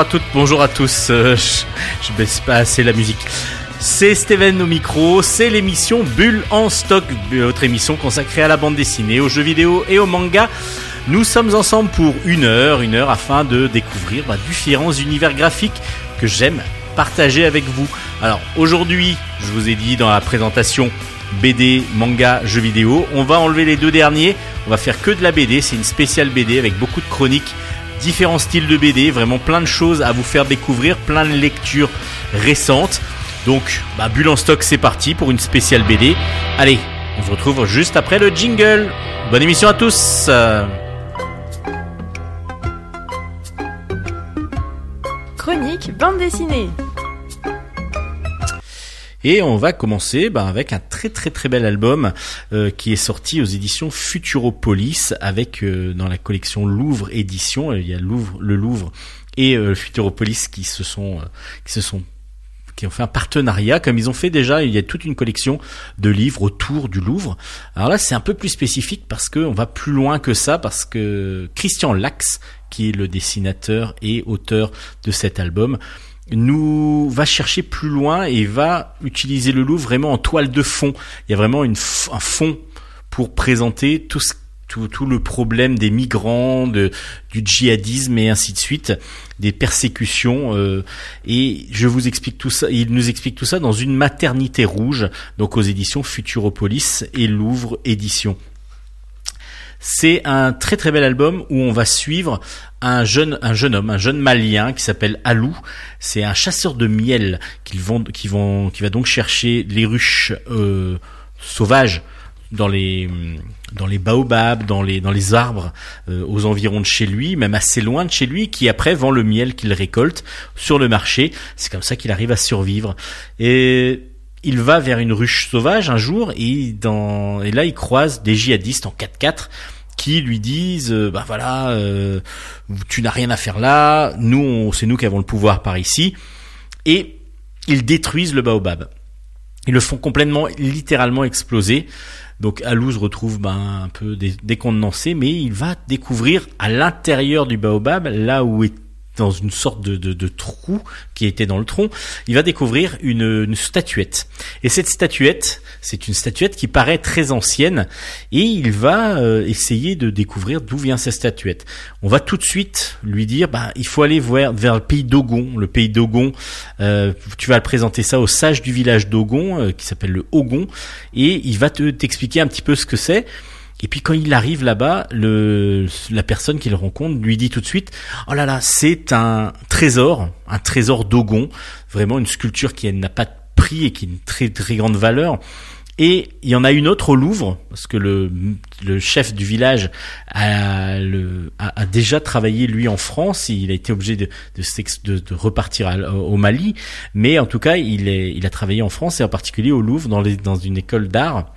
bonjour à toutes, bonjour à tous. Euh, je, je baisse pas assez la musique. C'est Steven au micro, c'est l'émission Bulle en stock, votre émission consacrée à la bande dessinée, aux jeux vidéo et au manga. Nous sommes ensemble pour une heure, une heure afin de découvrir bah, différents univers graphiques que j'aime partager avec vous. Alors aujourd'hui, je vous ai dit dans la présentation BD, manga, jeux vidéo, on va enlever les deux derniers, on va faire que de la BD, c'est une spéciale BD avec beaucoup de chroniques, différents styles de BD, vraiment plein de choses à vous faire découvrir, plein de lectures récentes. Donc, bah, Bulle en stock, c'est parti pour une spéciale BD. Allez, on se retrouve juste après le jingle. Bonne émission à tous. Chronique bande dessinée. Et on va commencer bah, avec un très très très bel album euh, qui est sorti aux éditions Futuropolis avec euh, dans la collection Louvre édition. Il y a Louvre, le Louvre et euh, Futuropolis qui se sont euh, qui se sont qui ont fait un partenariat, comme ils ont fait déjà, il y a toute une collection de livres autour du Louvre. Alors là, c'est un peu plus spécifique parce que on va plus loin que ça, parce que Christian Lax, qui est le dessinateur et auteur de cet album, nous va chercher plus loin et va utiliser le Louvre vraiment en toile de fond. Il y a vraiment une, un fond pour présenter tout le problème des migrants, du djihadisme et ainsi de suite, des persécutions. Euh, et je vous explique tout ça. Il nous explique tout ça dans une maternité rouge, donc aux éditions Futuropolis et Louvre Édition. C'est un très très bel album où on va suivre un jeune un jeune homme, un jeune malien qui s'appelle Alou. C'est un chasseur de miel qui vont qui va donc chercher les ruches euh, sauvages dans les dans les baobabs, dans les dans les arbres euh, aux environs de chez lui, même assez loin de chez lui, qui après vend le miel qu'il récolte sur le marché. C'est comme ça qu'il arrive à survivre. Et il va vers une ruche sauvage un jour et là il croise des djihadistes en 4x4 qui lui disent euh, bah voilà euh, tu n'as rien à faire là nous c'est nous qui avons le pouvoir par ici. Et ils détruisent le baobab. Ils le font complètement littéralement exploser. Donc Alou se retrouve ben, un peu dé décontenancé mais il va découvrir à l'intérieur du baobab là où est dans une sorte de, de, de, trou qui était dans le tronc, il va découvrir une, une statuette. Et cette statuette, c'est une statuette qui paraît très ancienne, et il va euh, essayer de découvrir d'où vient cette statuette. On va tout de suite lui dire, bah, il faut aller voir vers le pays d'Ogon. Le pays d'Ogon, euh, tu vas présenter ça au sage du village d'Ogon, euh, qui s'appelle le Ogon, et il va te t'expliquer un petit peu ce que c'est. Et puis quand il arrive là-bas, le, la personne qu'il rencontre lui dit tout de suite "Oh là là, c'est un trésor, un trésor d'Ogon, vraiment une sculpture qui n'a pas de prix et qui a une très très grande valeur." Et il y en a une autre au Louvre, parce que le, le chef du village a, le, a, déjà travaillé lui en France. Il a été obligé de, de, de, repartir au Mali, mais en tout cas, il, est, il a travaillé en France et en particulier au Louvre, dans, les, dans une école d'art.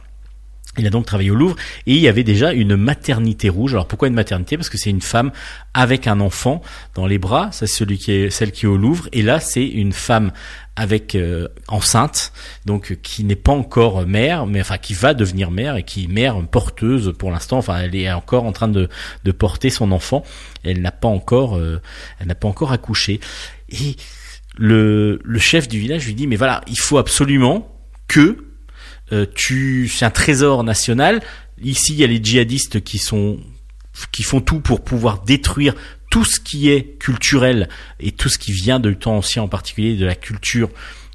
Il a donc travaillé au Louvre et il y avait déjà une maternité rouge. Alors pourquoi une maternité? Parce que c'est une femme avec un enfant dans les bras. C'est celui qui est celle qui est au Louvre. Et là, c'est une femme avec euh, enceinte, donc qui n'est pas encore mère, mais enfin qui va devenir mère et qui est mère porteuse pour l'instant. Enfin, elle est encore en train de, de porter son enfant. Elle n'a pas encore, euh, elle n'a pas encore accouché. Et le, le chef du village lui dit mais voilà, il faut absolument que euh, tu, c'est un trésor national. Ici, il y a les djihadistes qui sont, qui font tout pour pouvoir détruire tout ce qui est culturel et tout ce qui vient du temps ancien, en particulier de la culture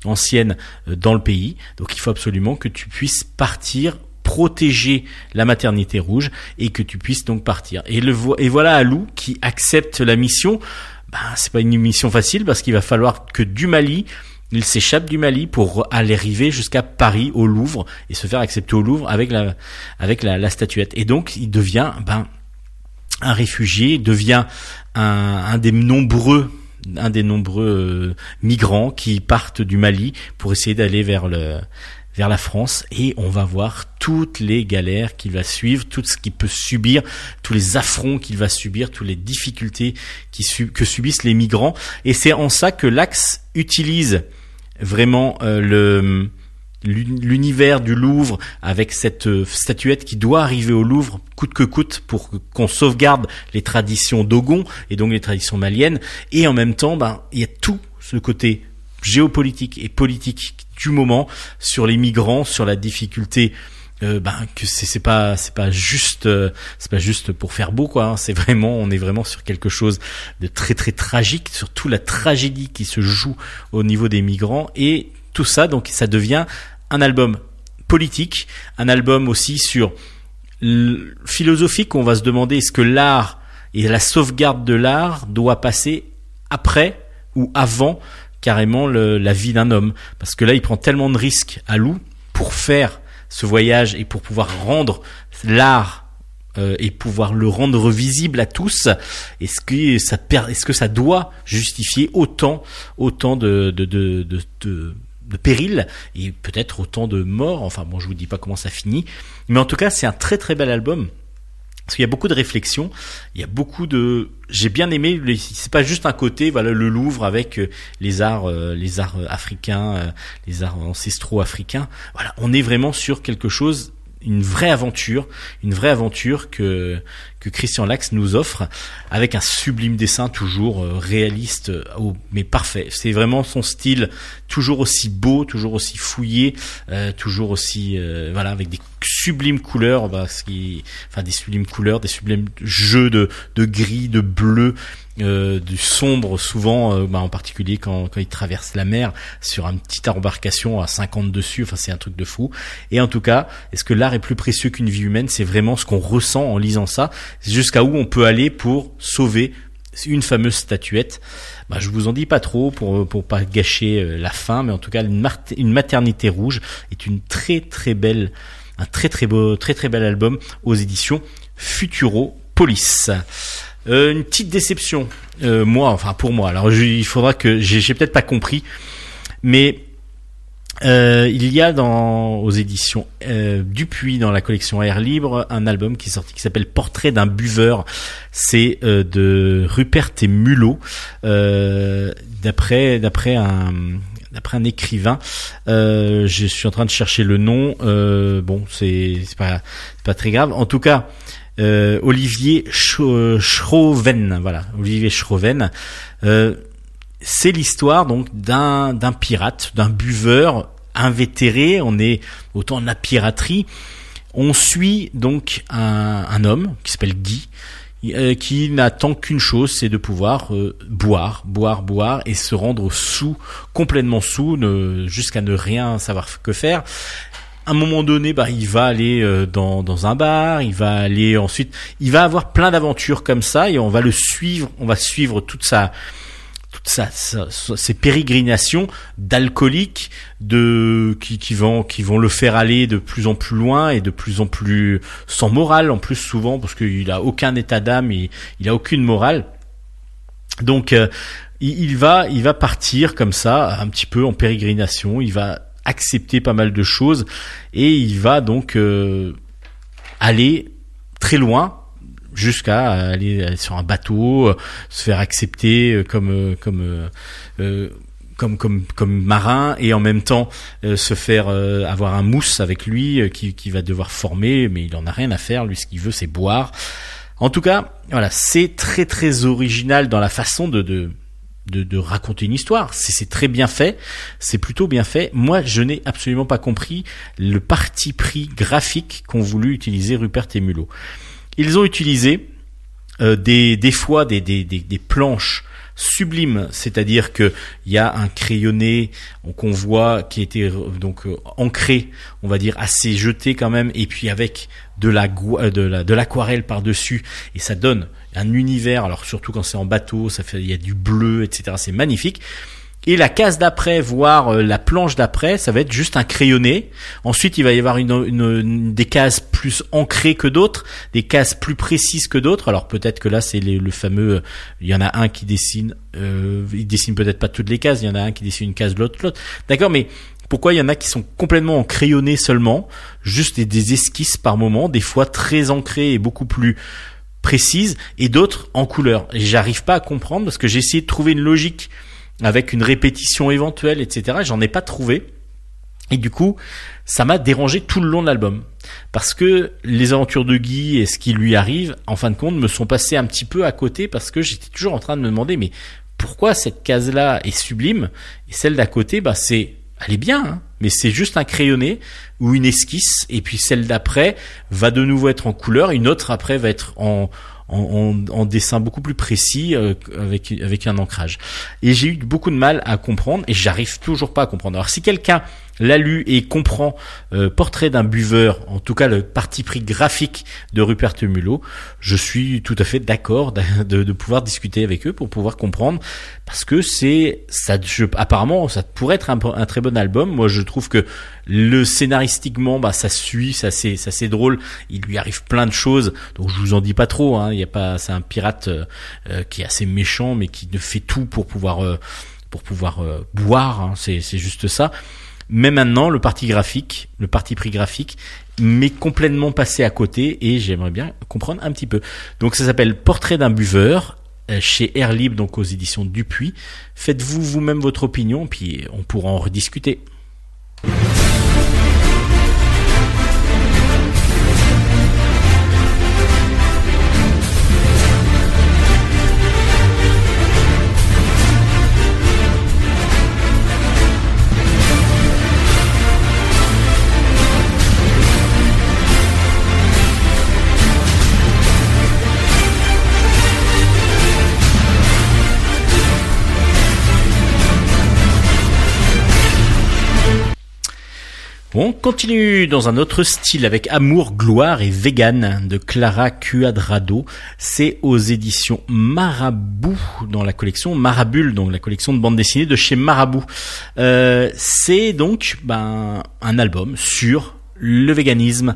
ancienne euh, dans le pays. Donc, il faut absolument que tu puisses partir protéger la maternité rouge et que tu puisses donc partir. Et, le, et voilà Alou qui accepte la mission. Ben, c'est pas une mission facile parce qu'il va falloir que du Mali, il s'échappe du Mali pour aller arriver jusqu'à Paris au Louvre et se faire accepter au Louvre avec la avec la, statuette. Et donc il devient ben un réfugié, devient un, des nombreux un des nombreux euh, migrants qui partent du Mali pour essayer d'aller vers le vers la France et on va voir toutes les galères qu'il va suivre, tout ce qu'il peut subir, tous les affronts qu'il va subir, toutes les difficultés que subissent les migrants. Et c'est en ça que l'Axe utilise vraiment euh, l'univers du Louvre avec cette euh, statuette qui doit arriver au Louvre coûte que coûte pour qu'on sauvegarde les traditions dogon et donc les traditions maliennes. Et en même temps ben il y a tout ce côté géopolitique et politique du moment sur les migrants sur la difficulté euh, ben que c'est c'est pas c'est pas juste euh, c'est pas juste pour faire beau quoi hein. c'est vraiment on est vraiment sur quelque chose de très très tragique surtout la tragédie qui se joue au niveau des migrants et tout ça, donc ça devient un album politique, un album aussi sur philosophique. On va se demander est-ce que l'art et la sauvegarde de l'art doit passer après ou avant carrément la vie d'un homme, parce que là il prend tellement de risques à Lou pour faire ce voyage et pour pouvoir rendre l'art euh, et pouvoir le rendre visible à tous, est-ce que ça est-ce que ça doit justifier autant autant de, de, de, de de péril et peut-être autant de morts? Enfin bon, je vous dis pas comment ça finit, mais en tout cas, c'est un très très bel album. Parce qu'il y a beaucoup de réflexions, il y a beaucoup de, j'ai bien aimé. C'est pas juste un côté, voilà, le Louvre avec euh, les arts, euh, les arts africains, euh, les arts ancestraux africains. Voilà, on est vraiment sur quelque chose une vraie aventure, une vraie aventure que que Christian Lax nous offre avec un sublime dessin toujours euh, réaliste euh, mais parfait. C'est vraiment son style toujours aussi beau, toujours aussi fouillé, euh, toujours aussi voilà avec des sublimes couleurs, bah, ce qui, enfin des sublimes couleurs, des sublimes jeux de de gris, de bleu, euh, du sombre souvent, euh, bah, en particulier quand, quand il traverse la mer sur une petite embarcation à 50 dessus, enfin c'est un truc de fou. Et en tout cas, est-ce que l'art est plus précieux qu'une vie humaine? C'est vraiment ce qu'on ressent en lisant ça, jusqu'à où on peut aller pour sauver une fameuse statuette? Bah, je vous en dis pas trop pour pour pas gâcher euh, la fin, mais en tout cas une, une maternité rouge est une très très belle un très très beau très très bel album aux éditions Futuro Police. Euh, une petite déception, euh, moi, enfin pour moi. Alors il faudra que j'ai peut-être pas compris, mais euh, il y a dans aux éditions Dupuis dans la collection Air Libre un album qui est sorti qui s'appelle Portrait d'un buveur. C'est de Rupert et Mulot d'après d'après un d'après un écrivain. je suis en train de chercher le nom. bon, c'est pas pas très grave. En tout cas, euh, Olivier Schroven, voilà, Olivier Schroven. Euh, c'est l'histoire donc d'un d'un pirate, d'un buveur invétéré. On est au temps de la piraterie. On suit donc un, un homme qui s'appelle Guy, euh, qui n'attend qu'une chose, c'est de pouvoir boire, boire, boire et se rendre sous, complètement sous, jusqu'à ne rien savoir que faire un moment donné, bah, il va aller euh, dans, dans un bar, il va aller ensuite, il va avoir plein d'aventures comme ça et on va le suivre, on va suivre toute sa, toute sa, ses pérégrinations d'alcooliques, de qui, qui vont qui vont le faire aller de plus en plus loin et de plus en plus sans morale en plus souvent parce qu'il a aucun état d'âme, il, il a aucune morale. Donc euh, il va il va partir comme ça un petit peu en pérégrination, il va accepter pas mal de choses. Et il va donc euh, aller très loin jusqu'à aller, sur un bateau, euh, se faire accepter euh, comme comme comme comme marin et en même temps se faire avoir un mousse avec lui qui, qui va devoir former mais il en a rien à faire. Lui ce qu'il veut c'est boire. En tout cas voilà c'est très très original dans la façon de de, raconter une histoire. C'est très bien fait, c'est plutôt bien fait. Moi, je n'ai absolument pas compris le parti pris graphique qu'ont voulu utiliser Rupert et Mulot. Ils ont utilisé euh, des, des fois des, des, des, planches sublimes, c'est-à-dire que il y a un crayonné qu'on voit qui était donc euh, ancré, on va dire assez jeté quand même, et puis avec de euh, de la de l'aquarelle par dessus, et ça donne un univers, alors surtout quand c'est en bateau, ça fait, il y a du bleu, etc. C'est magnifique. Et la case d'après, voire euh, la planche d'après, ça va être juste un crayonné. Ensuite, il va y avoir une, des cases plus ancrées que d'autres, des cases plus précises que d'autres. Alors peut-être que là, c'est le fameux. Euh, il y en a un qui dessine. Euh, il dessine peut-être pas toutes les cases. Il y en a un qui dessine une case, l'autre, l'autre. D'accord, mais pourquoi il y en a qui sont complètement en crayonné seulement, juste des esquisses par moment, des fois très ancrées et beaucoup plus précises et d'autres en couleur. Et j'arrive pas à comprendre parce que j'ai essayé de trouver une logique avec une répétition éventuelle, etc. J'en ai pas trouvé. Et du coup, ça m'a dérangé tout le long de l'album. Parce que les aventures de Guy et ce qui lui arrive, en fin de compte, me sont passés un petit peu à côté parce que j'étais toujours en train de me demander, mais pourquoi cette case-là est sublime et celle d'à côté, bah c'est, elle est bien, hein, mais c'est juste un crayonné ou une esquisse et puis celle d'après va de nouveau être en couleur, une autre après va être en, en, dessin beaucoup plus précis euh, avec avec un ancrage. Et j'ai eu beaucoup de mal à comprendre et j'arrive toujours pas à comprendre. Alors si quelqu'un l'a lu et comprend euh, Portrait d'un buveur, en tout cas le parti pris graphique de Rupert Mulot, je suis tout à fait d'accord de, de, pouvoir discuter avec eux pour pouvoir comprendre, parce que c'est ça, je, apparemment ça pourrait être un, un, très bon album. Moi, je trouve que le scénaristiquement, bah ça suit, ça c'est ça c'est drôle. Il lui arrive plein de choses, donc je vous en dis pas trop. Hein, il y a pas, c'est un pirate euh, euh, qui est assez méchant, mais qui ne fait tout pour pouvoir pour pouvoir boire. Hein, c'est c'est juste ça. Mais maintenant, le parti graphique, le parti pris graphique, m'est complètement passé à côté et j'aimerais bien comprendre un petit peu. Donc ça s'appelle Portrait d'un buveur euh, chez Air Libre, donc aux éditions Dupuis. Faites-vous vous-même votre opinion, puis on pourra en rediscuter. On continue dans un autre style avec Amour, Gloire et Vegan de Clara Cuadrado. C'est aux éditions Marabout dans la collection Marabule, donc la collection de bande dessinée de chez Marabout. Euh, c'est donc ben, un album sur le véganisme.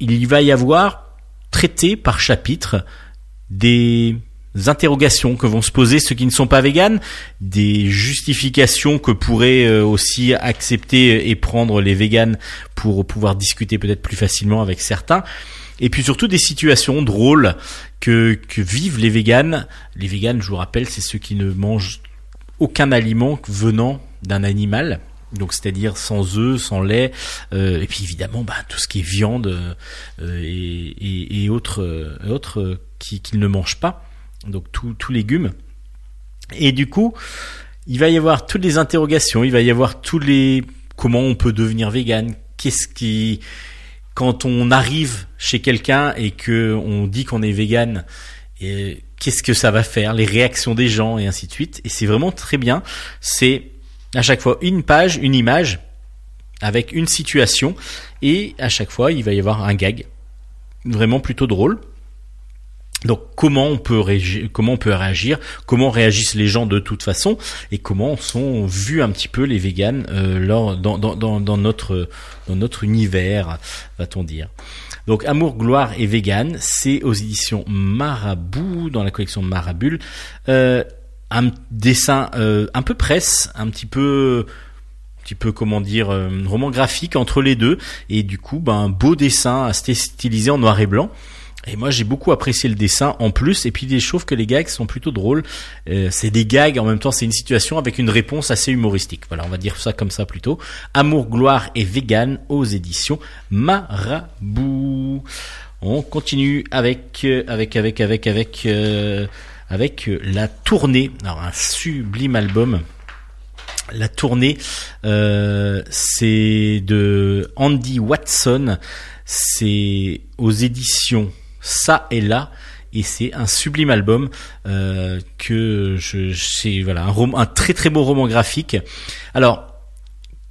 Il va y avoir traité par chapitre des interrogations que vont se poser ceux qui ne sont pas véganes, des justifications que pourraient euh, aussi accepter et prendre les véganes pour pouvoir discuter peut-être plus facilement avec certains. Et puis surtout des situations drôles que, vivent les véganes. Les véganes, je vous rappelle, c'est ceux qui ne mangent aucun aliment venant d'un animal. Donc c'est-à-dire sans œufs, sans lait, euh, et puis évidemment bah, tout ce qui est viande euh, et, et, autres, autres qu'ils ne mangent pas donc tout, légumes. Et du coup, il va y avoir toutes les interrogations, il va y avoir tous les comment on peut devenir vegan, qu'est-ce qui quand on arrive chez quelqu'un et que on dit qu'on est vegan, qu'est-ce que ça va faire, les réactions des gens et ainsi de suite. Et c'est vraiment très bien. C'est à chaque fois une page, une image avec une situation et à chaque fois il va y avoir un gag vraiment plutôt drôle. Donc comment on peut réagir, comment réagissent les gens de toute façon et comment sont vus un petit peu les véganes euh, dans, notre univers, va-t-on dire. Donc Amour, gloire et vegan, c'est aux éditions Marabout dans la collection Marabule. Euh, un dessin euh, un peu presse, un petit peu petit peu comment dire euh, roman graphique entre les deux et du coup ben un beau dessin stylisé en noir et blanc et moi j'ai beaucoup apprécié le dessin en plus. Et puis je trouve que les gags sont plutôt drôles. Euh, c'est des gags en même temps c'est une situation avec une réponse assez humoristique. Voilà, on va dire ça comme ça plutôt. Amour, gloire et vegan aux éditions Marabout. On continue avec euh, avec avec avec avec euh, avec la tournée. Alors un sublime album. La tournée, c'est de Andy Watson. C'est aux éditions ça et là et c'est un sublime album euh, que je c'est voilà un, très très beau roman graphique. Alors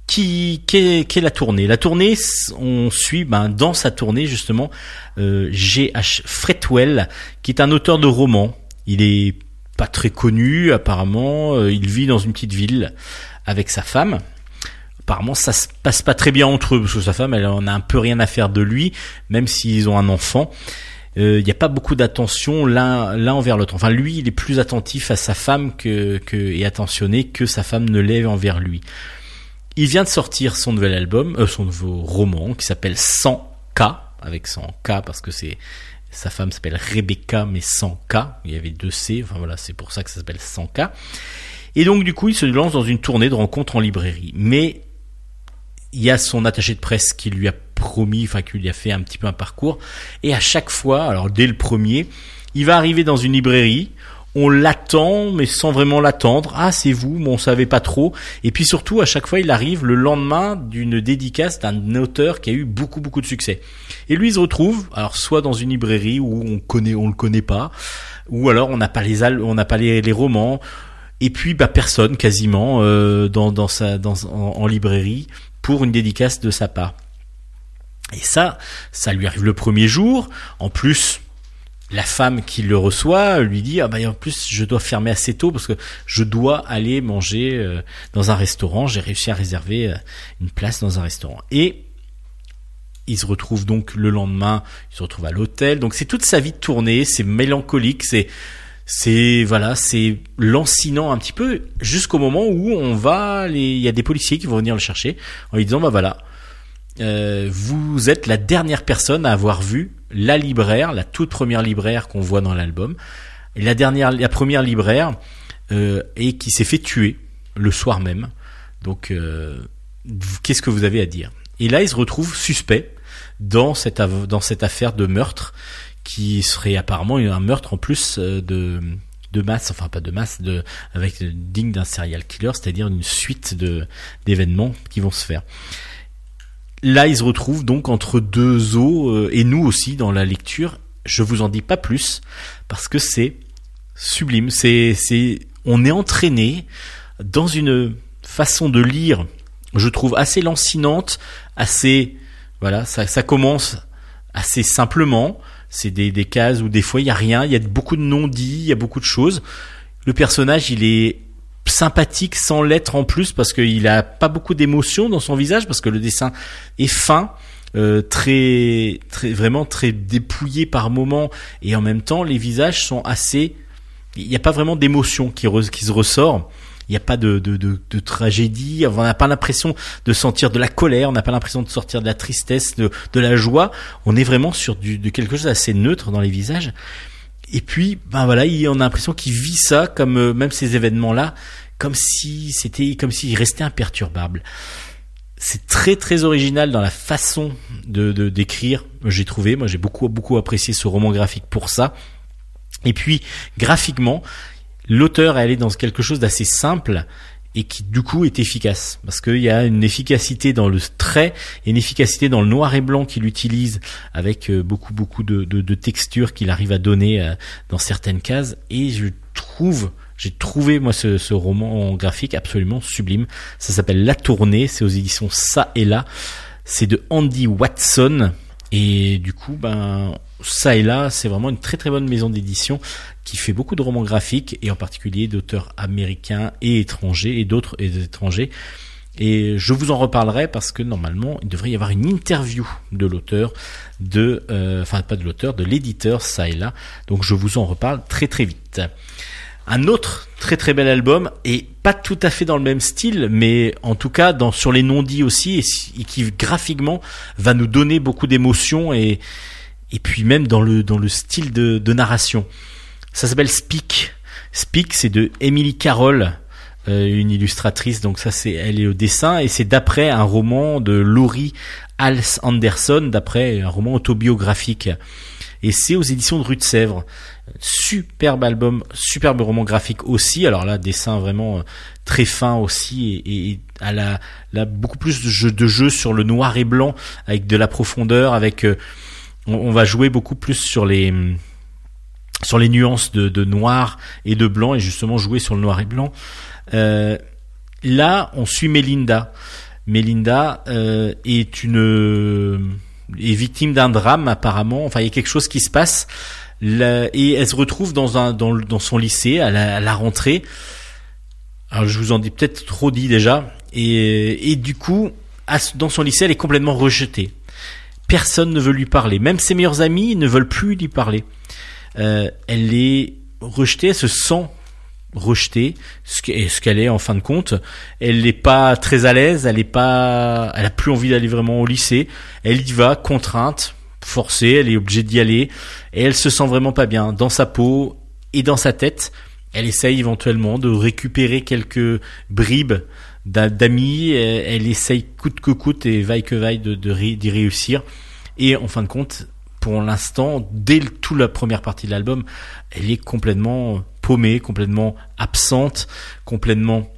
qui qu'est, la tournée? La tournée, on suit ben, dans sa tournée justement euh, G.H. Fretwell, qui est un auteur de romans. Il est pas très connu apparemment. Euh, il vit dans une petite ville avec sa femme. Apparemment, ça se passe pas très bien entre eux parce que sa femme, elle en a un peu rien à faire de lui, même s'ils ont un enfant il euh, n'y a pas beaucoup d'attention l'un l'un envers l'autre. Enfin, lui, il est plus attentif à sa femme et attentionné que sa femme ne l'est envers lui. Il vient de sortir son nouvel album, euh, son nouveau roman qui s'appelle 100K avec 100K parce que c'est sa femme s'appelle Rebecca mais 100K. Il y avait deux C. Enfin voilà, c'est pour ça que ça s'appelle 100K. Et donc du coup, il se lance dans une tournée de rencontres en librairie. Mais il y a son attaché de presse qui lui a promis, enfin qui lui a fait un petit peu un parcours. Et à chaque fois, alors dès le premier, il va arriver dans une librairie on l'attend, mais sans vraiment l'attendre. Ah, c'est vous, mais on savait pas trop. Et puis surtout, à chaque fois, il arrive le lendemain d'une dédicace d'un auteur qui a eu beaucoup, beaucoup de succès. Et lui, il se retrouve, alors soit dans une librairie où on connaît, on le connaît pas, ou alors on n'a pas les on n'a pas les, romans. Et puis, bah, personne quasiment euh, dans, dans sa, dans, en librairie pour une dédicace de sa part. Et ça, ça lui arrive le premier jour. En plus, la femme qui le reçoit lui dit ah bah en plus je dois fermer assez tôt parce que je dois aller manger euh, dans un restaurant. J'ai réussi à réserver euh, une place dans un restaurant. Et il se retrouve donc le lendemain il se retrouve à l'hôtel. Donc c'est toute sa vie tournée. C'est mélancolique. C'est c'est voilà c'est lancinant un petit peu jusqu'au moment où on va il y a des policiers qui vont venir le chercher en lui disant bah voilà euh, vous êtes la dernière personne à avoir vu la libraire, la toute première libraire qu'on voit dans l'album, la dernière, la première libraire euh, et qui s'est fait tuer le soir même. Donc, euh, qu'est-ce que vous avez à dire? Et là, il se retrouve suspect dans cette dans cette affaire de meurtre qui serait apparemment un meurtre en plus de de masse, enfin pas de masse, de avec digne d'un serial killer, c'est-à-dire une suite de d'événements qui vont se faire. Là, il se retrouve donc entre deux eaux, euh, et nous aussi dans la lecture. Je vous en dis pas plus, parce que c'est sublime. C'est, c'est, on est entraîné dans une façon de lire, je trouve assez lancinante, assez, voilà, ça, ça commence assez simplement. C'est des, des cases où des fois il y a rien, il y a beaucoup de non-dits, il y a beaucoup de choses. Le personnage, il est sympathique sans l'être en plus parce qu'il a pas beaucoup d'émotion dans son visage parce que le dessin est fin. Euh, très, très, vraiment très dépouillé par moments et en même temps les visages sont assez, il n'y a pas vraiment d'émotion qui, qui se ressort. Il n'y a pas de, de, de, tragédie. On n'a pas l'impression de sentir de la colère. On n'a pas l'impression de sortir de la tristesse, de, de la joie. On est vraiment sur du, de quelque chose d'assez neutre dans les visages. Et puis, ben voilà, il, on a l'impression qu'il vit ça comme euh, même ces événements-là, comme si c'était comme s'il restait imperturbable. C'est très très original dans la façon de d'écrire. J'ai trouvé, moi j'ai beaucoup beaucoup apprécié ce roman graphique pour ça. Et puis graphiquement, l'auteur est allé dans quelque chose d'assez simple et qui du coup est efficace. Parce qu'il y a une efficacité dans le trait et une efficacité dans le noir et blanc qu'il utilise avec euh, beaucoup beaucoup de, textures qu'il arrive à donner euh, dans certaines cases. Et je trouve j'ai trouvé moi ce, ce roman graphique absolument sublime. Ça s'appelle La Tournée. C'est aux éditions Ça et là. C'est de Andy Watson. Et du coup ben ça et là, c'est vraiment une très très bonne maison d'édition qui fait beaucoup de romans graphiques et en particulier d'auteurs américains et étrangers et d'autres étrangers. Et je vous en reparlerai parce que normalement il devrait y avoir une interview de l'auteur, de, euh, enfin pas de l'auteur, de l'éditeur ça et là. Donc je vous en reparle très très vite. Un autre très très bel album et pas tout à fait dans le même style, mais en tout cas dans sur les non-dits aussi et, qui graphiquement va nous donner beaucoup d'émotions et et puis même dans le dans le style de, de narration. Ça s'appelle Speak. Speak, c'est de Emily Carroll, euh, une illustratrice. Donc ça, c'est elle est au dessin et c'est d'après un roman de Laurie Hals Anderson, d'après un roman autobiographique. Et c'est aux éditions de Rue de Sèvres. Superbe album, superbe roman graphique aussi. Alors là, dessin vraiment euh, très fin aussi et, et à la, beaucoup plus de jeu, de jeu sur le noir et blanc avec de la profondeur, avec euh, on, va jouer beaucoup plus sur les sur les nuances de, noir et de blanc et justement jouer sur le noir et blanc. Euh, là, on suit Melinda. Melinda euh, est une est victime d'un drame apparemment. Enfin, il y a quelque chose qui se passe et elle se retrouve dans un dans, dans son lycée à la, à la rentrée. Alors, je vous en dis peut-être trop dit déjà. Et, et du coup, dans son lycée, elle est complètement rejetée personne ne veut lui parler. Même ses meilleurs amis ne veulent plus lui parler. Euh, elle est rejetée, elle se sent rejetée, ce qu'elle est en fin de compte. Elle n'est pas très à l'aise, elle est pas, elle a plus envie d'aller vraiment au lycée. Elle y va, contrainte, forcée, elle est obligée d'y aller, et elle se sent vraiment pas bien dans sa peau et dans sa tête. Elle essaye éventuellement de récupérer quelques bribes d'amis. Elle, essaye coûte que coûte et vaille que vaille de d'y réussir. Et en fin de compte, pour l'instant, dès toute la première partie de l'album, elle est complètement paumée, complètement absente, complètement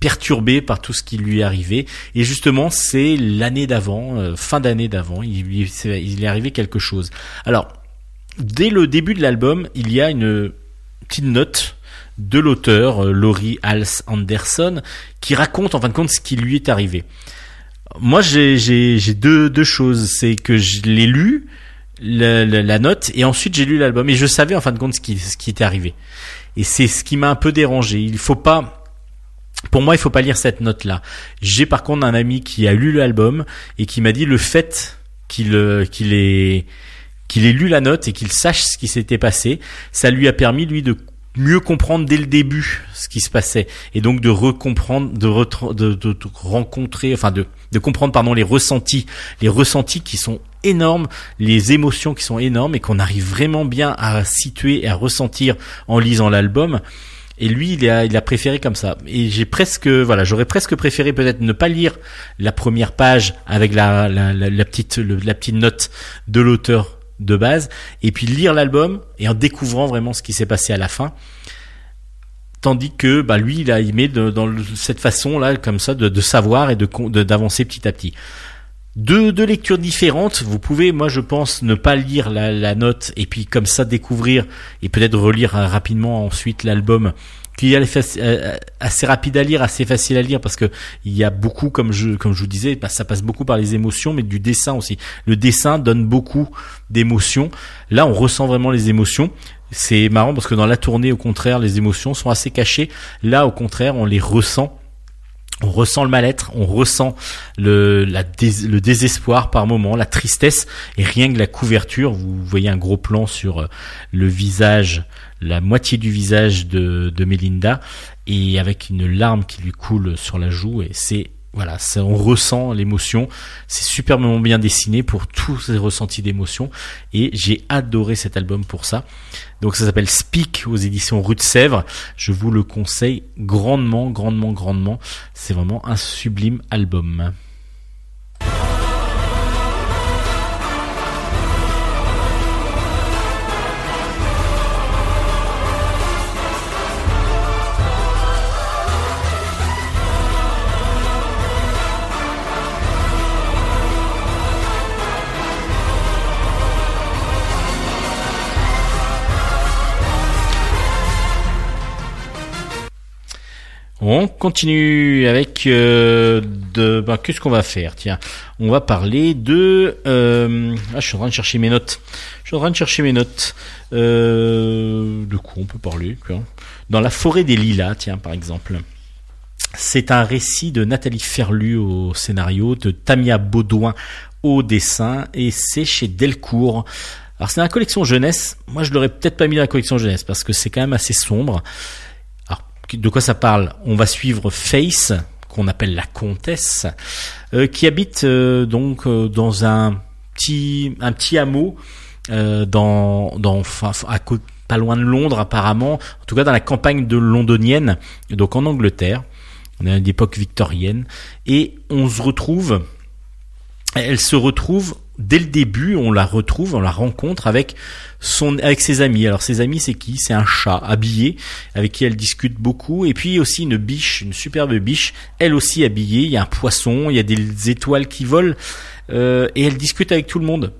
perturbée par tout ce qui lui est arrivé. Et justement, c'est l'année d'avant, euh, fin d'année d'avant, il, il, est arrivé quelque chose. Alors, dès le début de l'album, il y a une petite note de l'auteur, euh, Laurie Hals Anderson, qui raconte en fin de compte ce qui lui est arrivé. Moi, j'ai deux, deux choses. C'est que je l'ai lu, la, la, note, et ensuite j'ai lu l'album. Et je savais en fin de compte ce qui, ce qui était arrivé. Et c'est ce qui m'a un peu dérangé. Il faut pas... Pour moi, il faut pas lire cette note-là. J'ai par contre un ami qui a lu l'album et qui m'a dit le fait qu'il euh, qu'il ait qu'il ait lu la note et qu'il sache ce qui s'était passé, ça lui a permis lui de mieux comprendre dès le début ce qui se passait et donc de recomprendre, de, de, de, rencontrer, enfin de, de comprendre pardon les ressentis, les ressentis qui sont énormes, les émotions qui sont énormes et qu'on arrive vraiment bien à situer et à ressentir en lisant l'album. Et lui, il a, il a préféré comme ça. Et j'ai presque, voilà, j'aurais presque préféré peut-être ne pas lire la première page avec la, la, la, petite, la petite note de l'auteur de base, et puis lire l'album et en découvrant vraiment ce qui s'est passé à la fin. Tandis que bah, lui, il a aimé de, dans cette façon-là, comme ça, de, savoir et de d'avancer petit à petit. Deux, deux lectures différentes. Vous pouvez, moi je pense, ne pas lire la, la note et puis comme ça découvrir et peut-être relire rapidement ensuite l'album qui est euh, assez rapide à lire, assez facile à lire parce que il y a beaucoup, comme je comme je vous disais, bah, ça passe beaucoup par les émotions, mais du dessin aussi. Le dessin donne beaucoup d'émotions. Là, on ressent vraiment les émotions. C'est marrant parce que dans la tournée, au contraire, les émotions sont assez cachées. Là, au contraire, on les ressent on ressent le mal-être, on ressent le, le désespoir par moment, la tristesse, et rien que la couverture, vous voyez un gros plan sur euh, le visage, la moitié du visage de, de Melinda, et avec une larme qui lui coule sur la joue, et c'est voilà, ça, on ressent l'émotion. C'est superbement bien dessiné pour tous ces ressentis d'émotion. Et j'ai adoré cet album pour ça. Donc ça s'appelle Speak aux éditions Rue de Sèvres. Je vous le conseille grandement, grandement, grandement. C'est vraiment un sublime album. On continue avec euh, de bah, qu'est-ce qu'on va faire? Tiens, on va parler de euh, ah, je suis en train de chercher mes notes. Je suis en train de chercher mes notes. Euh, de quoi on peut parler Dans la forêt des lilas, tiens par exemple. C'est un récit de Nathalie Ferlu au scénario, de Tamia Baudouin au dessin et c'est chez Delcourt. Alors c'est dans la collection jeunesse. Moi je l'aurais peut-être pas mis dans la collection jeunesse parce que c'est quand même assez sombre de quoi ça parle On va suivre Face, qu'on appelle la comtesse, euh, qui habite euh, donc euh, dans un petit un petit hameau dans dans à pas loin de Londres apparemment, en tout cas dans la campagne de londonienne, donc en Angleterre. On est à l'époque victorienne et on se retrouve elle se retrouve dès le début, on la retrouve, on la rencontre avec son, avec ses amis. Alors ses amis, c'est qui? C'est un chat habillé avec qui elle discute beaucoup, et puis aussi une biche, une superbe biche, elle aussi habillée. Il y a un poisson, il y a des étoiles qui volent, euh, et elle discute avec tout le monde.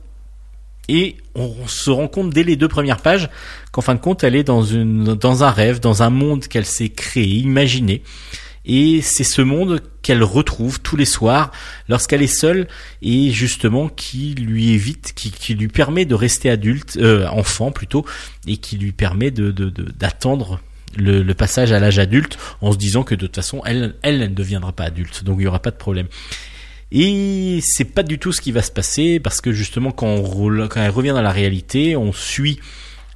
Et on se rend compte dès les deux premières pages qu'en fin de compte, elle est dans une, dans un rêve, dans un monde qu'elle s'est créé, imaginé. Et c'est ce monde qu'elle retrouve tous les soirs lorsqu'elle est seule et justement qui lui évite, qui, lui permet de rester adulte, euh, enfant plutôt, et qui lui permet de d'attendre le, passage à l'âge adulte en se disant que de toute façon elle, elle, ne deviendra pas adulte, donc il y aura pas de problème. Et c'est pas du tout ce qui va se passer parce que justement quand, on, quand elle revient dans la réalité, on suit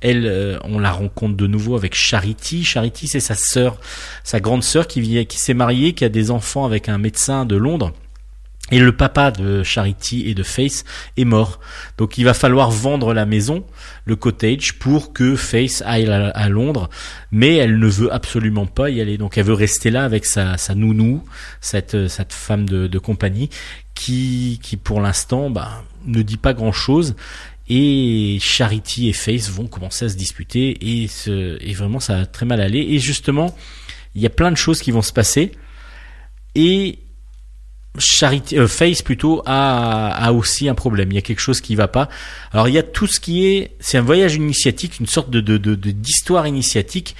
elle, euh, on la rencontre de nouveau avec Charity. Charity, c'est sa sœur, sa grande sœur qui, qui s'est mariée, qui a des enfants avec un médecin de Londres Et le papa de Charity et de Face est mort. Donc il va falloir vendre la maison, le cottage, pour que Face aille à, Londres. Mais elle ne veut absolument pas y aller. Donc elle veut rester là avec sa, sa nounou, cette, cette femme de, compagnie, qui, qui pour l'instant bah, ne dit pas grand-chose. Et Charity et Face vont commencer à se disputer. Et, et vraiment ça va très mal aller. Et justement, il y a plein de choses qui vont se passer. Et Charity, euh, Face plutôt a, a aussi un problème. Il y a quelque chose qui va pas. Alors il y a tout ce qui est, c'est un voyage initiatique, une sorte de d'histoire de, initiatique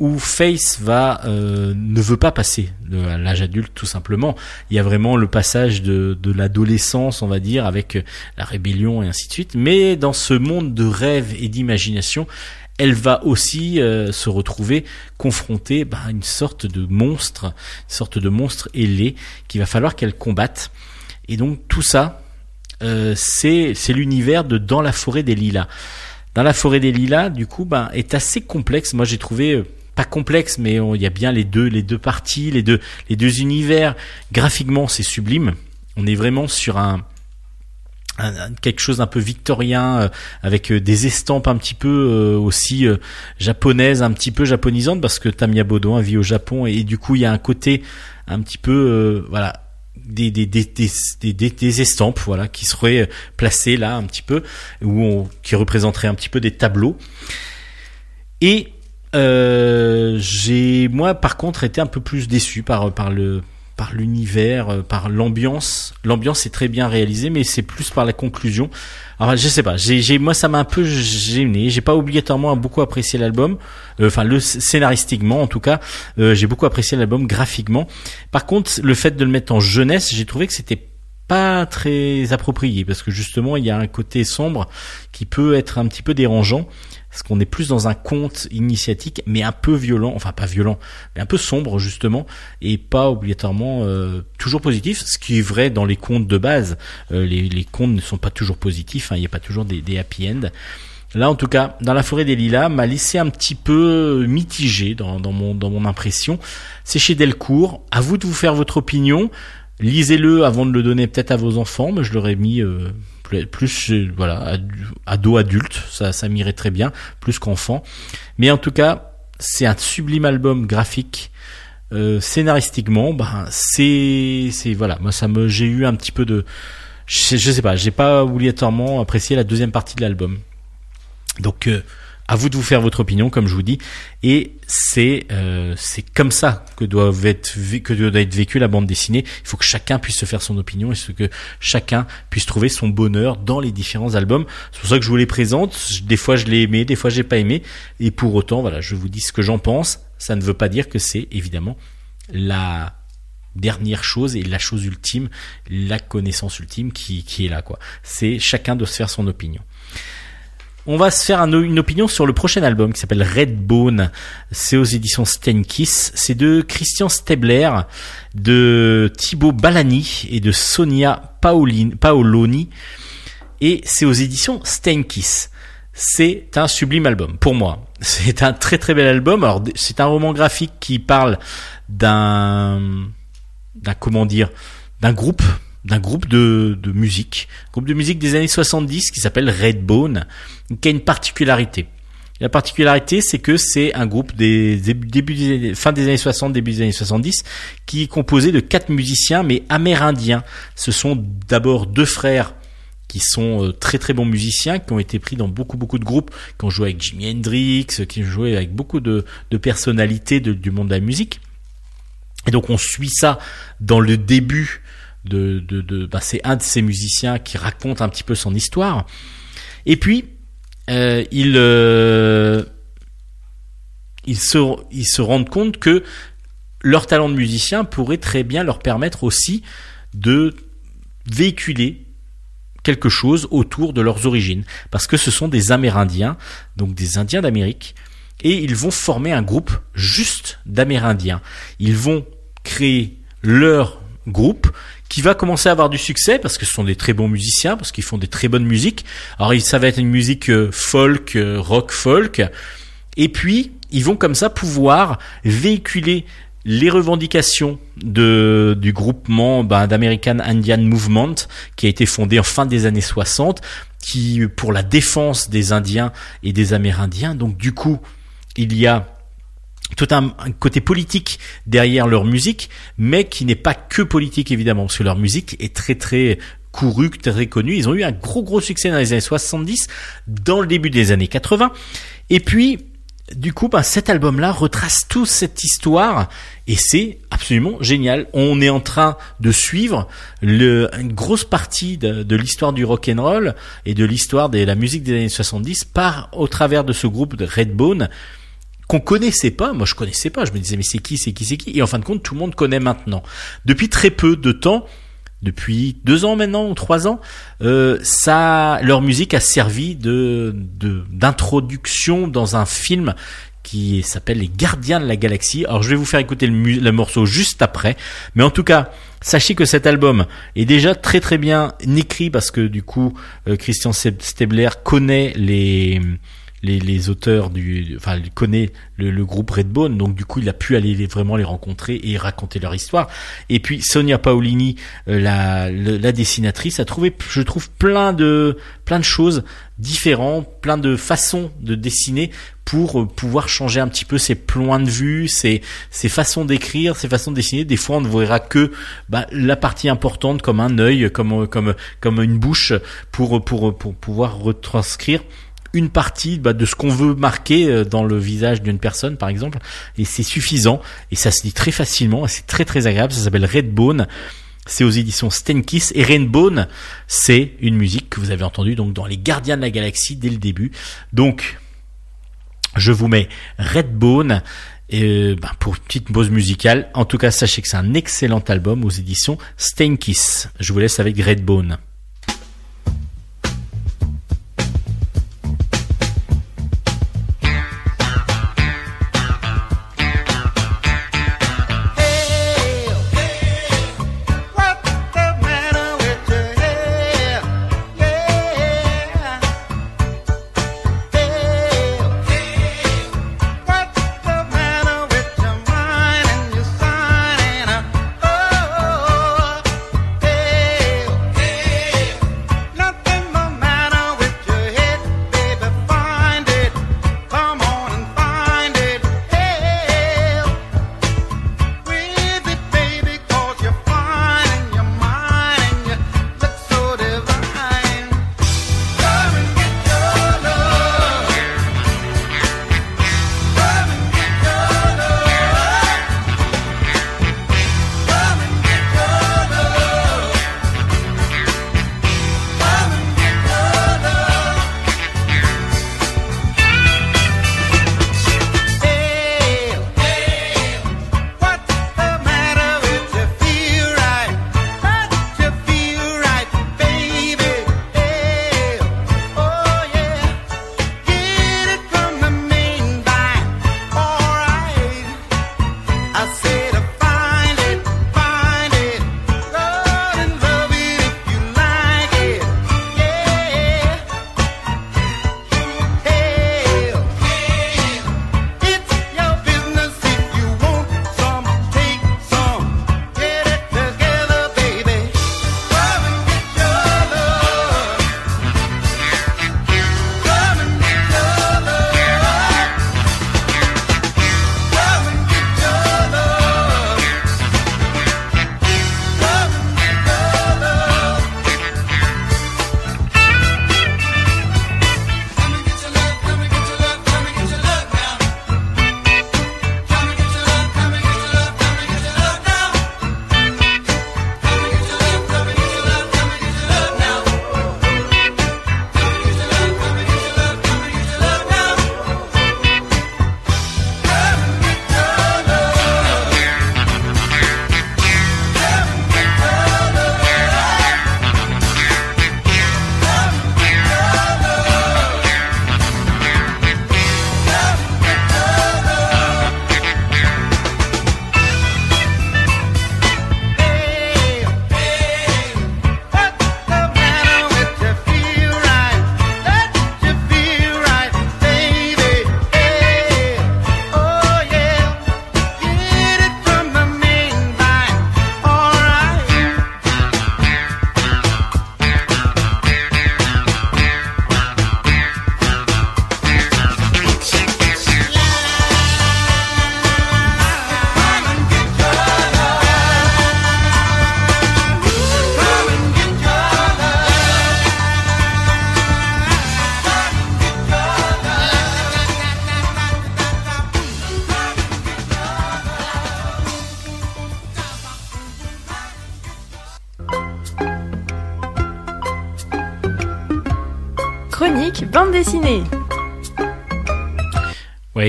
où Face va euh, ne veut pas passer à l'âge adulte tout simplement. Il y a vraiment le passage de, de l'adolescence, on va dire, avec la rébellion et ainsi de suite. Mais dans ce monde de rêve et d'imagination, elle va aussi euh, se retrouver confrontée bah, à une sorte de monstre, une sorte de monstre ailé qu'il va falloir qu'elle combatte. Et donc tout ça, euh, c'est l'univers de Dans la forêt des lilas. Dans la forêt des lilas, du coup, bah, est assez complexe. Moi, j'ai trouvé euh, complexe, mais il y a bien les deux les deux parties, les deux les deux univers. Graphiquement, c'est sublime. On est vraiment sur un quelque chose un peu victorien euh, avec euh, des estampes un petit peu euh, aussi japonaises, un petit peu japonisantes parce que Tamiya Baudouin vit au Japon et, du coup il y a un côté un petit peu voilà des des, des, des, des, estampes voilà qui seraient placées là un petit peu où qui représenteraient un petit peu des tableaux et euh, j'ai moi par contre été un peu plus déçu par par le par l'univers, euh, par l'ambiance. L'ambiance est très bien réalisée, mais c'est plus par la conclusion. Alors je sais pas, j'ai, moi ça m'a un peu gêné. J'ai pas obligatoirement beaucoup apprécié l'album, euh, enfin le scénaristiquement en tout cas, euh, j'ai beaucoup apprécié l'album graphiquement. Par contre, le fait de le mettre en jeunesse, j'ai trouvé que c'était pas très approprié parce que justement il y a un côté sombre qui peut être un petit peu dérangeant parce qu'on est plus dans un conte initiatique, mais un peu violent, enfin pas violent, mais un peu sombre justement, et pas obligatoirement euh, toujours positif, ce qui est vrai dans les contes de base. Euh, les, les, contes ne sont pas toujours positifs, hein, il n'y a pas toujours des, des happy end. Là, en tout cas, dans la forêt des lilas, m'a laissé un petit peu mitigé dans, dans, mon, dans mon impression. C'est chez Delcourt. À vous de vous faire votre opinion. Lisez-le avant de le donner peut-être à vos enfants. Mais je l'aurais mis euh, plus euh, voilà ado adulte ça ça m'irait très bien plus qu'enfant. Mais en tout cas c'est un sublime album graphique. Euh, scénaristiquement ben c'est c'est voilà moi ça me j'ai eu un petit peu de je, je sais pas j'ai pas obligatoirement apprécié la deuxième partie de l'album. Donc euh, à vous de vous faire votre opinion, comme je vous dis. Et c'est euh, comme ça que doit être que doit être vécue la bande dessinée. Il faut que chacun puisse se faire son opinion et que chacun puisse trouver son bonheur dans les différents albums. C'est pour ça que je vous les présente. Des fois je l'ai aimé, des fois j'ai pas aimé. Et pour autant, voilà, je vous dis ce que j'en pense. Ça ne veut pas dire que c'est évidemment la dernière chose et la chose ultime, la connaissance ultime qui, qui est là quoi. C'est chacun doit se faire son opinion. On va se faire une opinion sur le prochain album qui s'appelle Redbone. C'est aux éditions Steinkiss. C'est de Christian Stebler, de Thibaut Balani et de Sonia Paoloni. Et c'est aux éditions Steinkiss. C'est un sublime album pour moi. C'est un très très bel album. C'est un roman graphique qui parle d'un d'un comment dire d'un groupe d'un groupe de, musique, groupe de musique des années 70 qui s'appelle Redbone, qui a une particularité. La particularité, c'est que c'est un groupe des début des, fin des années 60, début des années 70, qui est composé de quatre musiciens, mais amérindiens. Ce sont d'abord deux frères qui sont euh, très très bons musiciens, qui ont été pris dans beaucoup beaucoup de groupes, qui ont joué avec Jimi Hendrix, qui ont joué avec beaucoup de personnalités du monde de la musique. Et donc on suit ça dans le début de, de, de bah, c'est un de ces musiciens qui raconte un petit peu son histoire. Et puis euh, il euh, ils se ils se rendent compte que leur talent de musicien pourrait très bien leur permettre aussi de véhiculer quelque chose autour de leurs origines parce que ce sont des Amérindiens donc des Indiens d'Amérique et ils vont former un groupe juste d'Amérindiens ils vont créer leur groupe qui va commencer à avoir du succès parce que ce sont des très bons musiciens, parce qu'ils font des très bonnes musiques. Alors ça va être une musique euh, folk, euh, rock folk. Et puis, ils vont comme ça pouvoir véhiculer les revendications de du groupement ben, d'American Indian Movement qui a été fondé en fin des années 60 qui pour la défense des Indiens et des Amérindiens donc du coup il y a tout un, côté politique derrière leur musique, mais qui n'est pas que politique évidemment, parce que leur musique est très très courue, très connue. Ils ont eu un gros gros succès dans les années 70, dans le début des années 80. Et puis, du coup, ben, cet album-là retrace toute cette histoire et c'est absolument génial. On est en train de suivre le, une grosse partie de, de l'histoire du rock and roll et de l'histoire de la musique des années 70 par au travers de ce groupe de Redbone qu'on connaissait pas. Moi, je connaissais pas. Je me disais, mais c'est qui, c'est qui, c'est qui? Et en fin de compte, tout le monde connaît maintenant. Depuis très peu de temps, depuis deux ans maintenant ou trois ans, euh, ça, leur musique a servi de d'introduction dans un film qui s'appelle Les Gardiens de la Galaxie. Alors, je vais vous faire écouter le, morceau juste après, mais en tout cas. Sachez que cet album est déjà très très bien écrit parce que du coup euh, Christian Stebler connaît les les, les auteurs du, enfin, il connaît le, le, groupe Redbone, donc du coup, il a pu aller vraiment les rencontrer et raconter leur histoire. Et puis Sonia Paolini, euh, la, la, dessinatrice, a trouvé, je trouve, plein de, plein de choses différentes, plein de façons de dessiner pour euh, pouvoir changer un petit peu ses points de vue, ses, ses façons d'écrire, ses façons de dessiner. Des fois, on ne verra que bah, la partie importante, comme un œil, comme comme comme une bouche, pour pour pour pouvoir retranscrire une partie bah, de ce qu'on veut marquer euh, dans le visage d'une personne, par exemple, et c'est suffisant, et ça se dit très facilement, et c'est très très agréable, ça s'appelle Redbone, c'est aux éditions Stenkiss, et Rainbone, c'est une musique que vous avez entendue donc dans Les Gardiens de la Galaxie dès le début, donc je vous mets Redbone, et, bah, pour une petite pause musicale, en tout cas sachez que c'est un excellent album aux éditions Stenkiss, je vous laisse avec Redbone.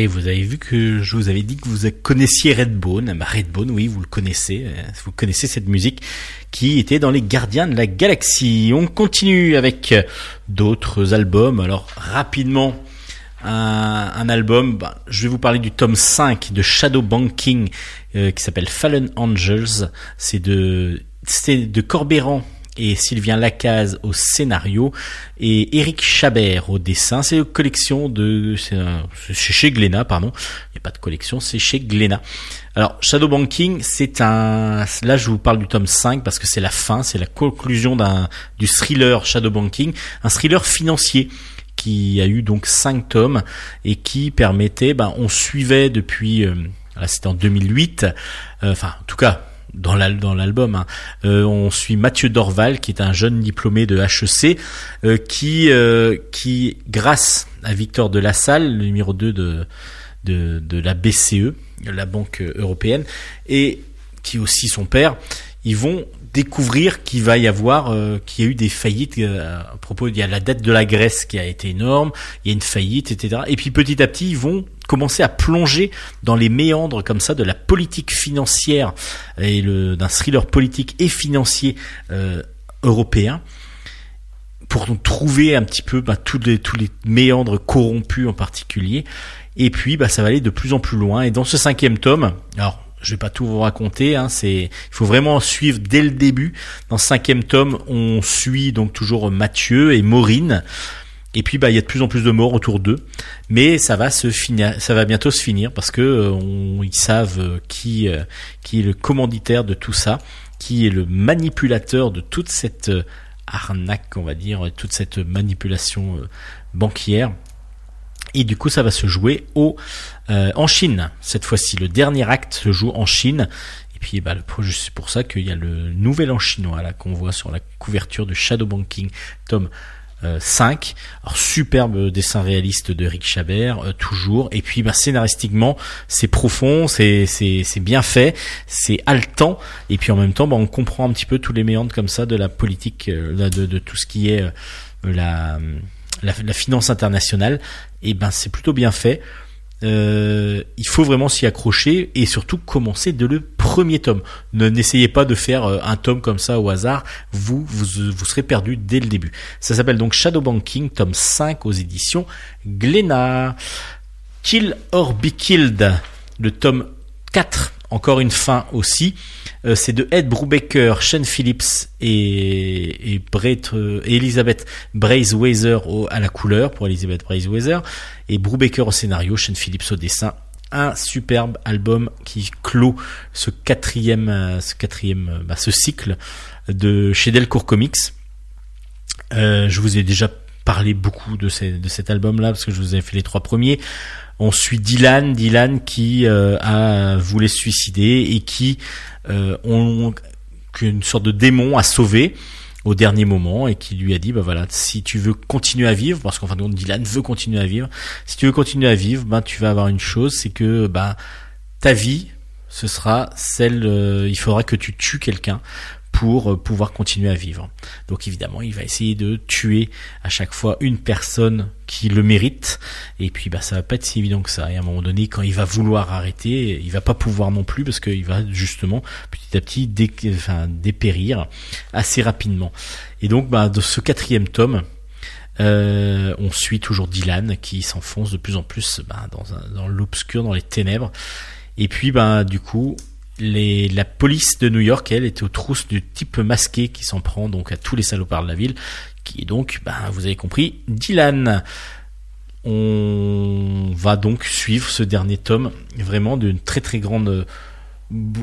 Vous avez vu que je vous avais dit que vous connaissiez Redbone. Bah, Redbone, oui, vous le connaissez. Euh, vous connaissez cette musique qui était dans les Gardiens de la Galaxie. On continue avec d'autres albums. Alors, rapidement, un, album, bah, je vais vous parler du tome 5 de Shadow Banking euh, qui s'appelle Fallen Angels. C'est de, c'est de Corbéran et Sylvien Lacaze au scénario et Eric Chabert au dessin. C'est une collection de, c'est chez Glénat, pardon. Il n'y a pas de collection, c'est chez Glénat. Alors, Shadow Banking, c'est un, là je vous parle du tome 5 parce que c'est la fin, c'est la conclusion d'un, du thriller Shadow Banking, un thriller financier qui a eu donc 5 tomes et qui permettait, ben, on suivait depuis, euh, là c'était en 2008, euh, enfin en tout cas dans l'album. Hein. Euh, on suit Mathieu Dorval, qui est un jeune diplômé de HEC, euh, qui, euh, qui, grâce à Victor de la Salle, le numéro 2 de, de, de la BCE, la Banque européenne, et qui est aussi son père, ils vont découvrir qu'il va y avoir, euh, qu'il y a eu des faillites euh, à propos, il y a la dette de la Grèce qui a été énorme, il y a une faillite, etc. Et puis petit à petit, ils vont commencer à plonger dans les méandres comme ça de la politique financière et d'un thriller politique et financier euh, européen pour trouver un petit peu bah, tous les tous les méandres corrompus en particulier. Et puis, bah, ça va aller de plus en plus loin. Et dans ce cinquième tome, alors je vais pas tout vous raconter. Hein, c'est, il faut vraiment suivre dès le début. Dans le cinquième tome, on suit donc toujours Mathieu et Maureen. Et puis bah il y a de plus en plus de morts autour d'eux, mais ça va se finir, ça va bientôt se finir parce que euh, savent euh, qui euh, qui est le commanditaire de tout ça, qui est le manipulateur de toute cette arnaque, on va dire, toute cette manipulation banquière. Et du coup, ça va se jouer au euh, en Chine cette fois-ci. Le dernier acte se joue en Chine. Et puis, bah, c'est pour ça qu'il y a le nouvel an chinois là qu'on voit sur la couverture de Shadow Banking, tome 5. Euh, Alors superbe dessin réaliste de Rick Chabert, euh, toujours. Et puis bah, scénaristiquement, c'est profond, c'est c'est bien fait, c'est haletant. Et puis en même temps, bah, on comprend un petit peu tous les méandres comme ça de la politique, de, de tout ce qui est la la, finance internationale, et eh ben c'est plutôt bien fait. Euh, il faut vraiment s'y accrocher et surtout commencer de le premier tome. Ne n'essayez pas de faire euh, un tome comme ça au hasard, vous vous, vous serez perdu dès le début. Ça s'appelle donc Shadow Banking, tome 5 aux éditions Glénat. Kill or Be Killed, le tome 4 encore une fin aussi. Euh, c'est de Ed Brubaker, Shane Phillips et, et, Brett, euh, Elizabeth Brazeweather à la couleur pour Elizabeth Brazeweather et Brubaker au scénario, Shane Phillips au dessin. Un superbe album qui clôt ce quatrième, euh, ce quatrième, bah, ce cycle de chez Delcourt Comics. je vous ai déjà parlé beaucoup de, de cet album-là parce que je vous ai fait les trois premiers on suit Dylan, Dylan qui euh, a voulu se suicider et qui euh, ont une sorte de démon à sauver au dernier moment et qui lui a dit bah voilà si tu veux continuer à vivre parce qu'en fin de compte Dylan veut continuer à vivre si tu veux continuer à vivre ben tu vas avoir une chose c'est que bah ta vie ce sera celle euh, il faudra que tu tues quelqu'un pour euh, pouvoir continuer à vivre. Donc évidemment, il va essayer de tuer à chaque fois une personne qui le mérite. Et puis bah ça va pas être si évident que ça. Et à un moment donné, quand il va vouloir arrêter, il va pas pouvoir non plus parce qu'il va justement petit à petit enfin, dépérir assez rapidement. Et donc bah, de ce quatrième tome, euh, on suit toujours Dylan qui s'enfonce de plus en plus bah, dans, dans l'obscur, dans les ténèbres. Et puis bah du coup, la police de New York, elle, est aux trousses du type masqué qui s'en prend donc à tous les salopards de la ville, qui est donc, ben, vous avez compris, Dylan. On va donc suivre ce dernier tome, vraiment d'une très très grande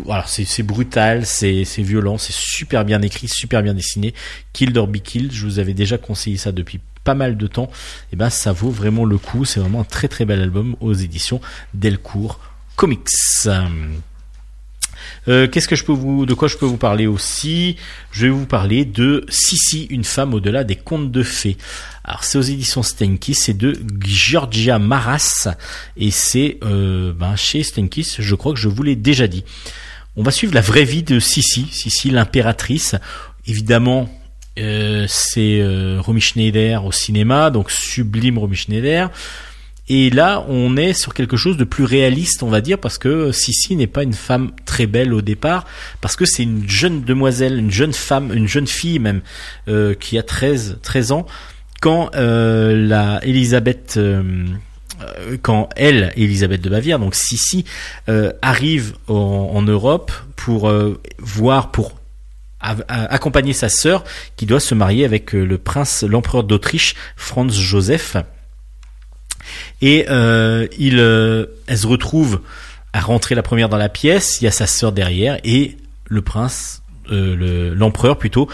alors c'est brutal, c'est violent, c'est super bien écrit, super bien dessiné. Kill or Be Killed, je vous avais déjà conseillé ça depuis pas mal de temps. Et ben ça vaut vraiment le coup, c'est vraiment un très très bel album aux éditions Delcourt Comics. Euh, qu'est-ce que je peux vous, de quoi je peux vous parler aussi? Je vais vous parler de Sissi, une femme au-delà des contes de fées. Alors c'est aux éditions Stenkis, c'est de Georgia Maras et c'est euh, ben, chez Stenkis. Je crois que je vous l'ai déjà dit. On va suivre la vraie vie de Sissi, Sissi l'impératrice. Évidemment, euh, c'est euh, Romy Schneider au cinéma, donc sublime Romy Schneider. Et là, on est sur quelque chose de plus réaliste, on va dire, parce que Sissi n'est pas une femme très belle au départ, parce que c'est une jeune demoiselle, une jeune femme, une jeune fille même, euh, qui a 13, 13 ans, quand euh, la Elisabeth... Euh, quand elle, Elisabeth de Bavière, donc Sissi, arrive en, en, Europe pour voir, pour accompagner sa sœur qui doit se marier avec le prince, l'empereur d'Autriche, Franz Joseph. Et euh, il, euh, elle se retrouve à rentrer la première dans la pièce. Il y a sa sœur derrière et le prince, euh, l'empereur plutôt,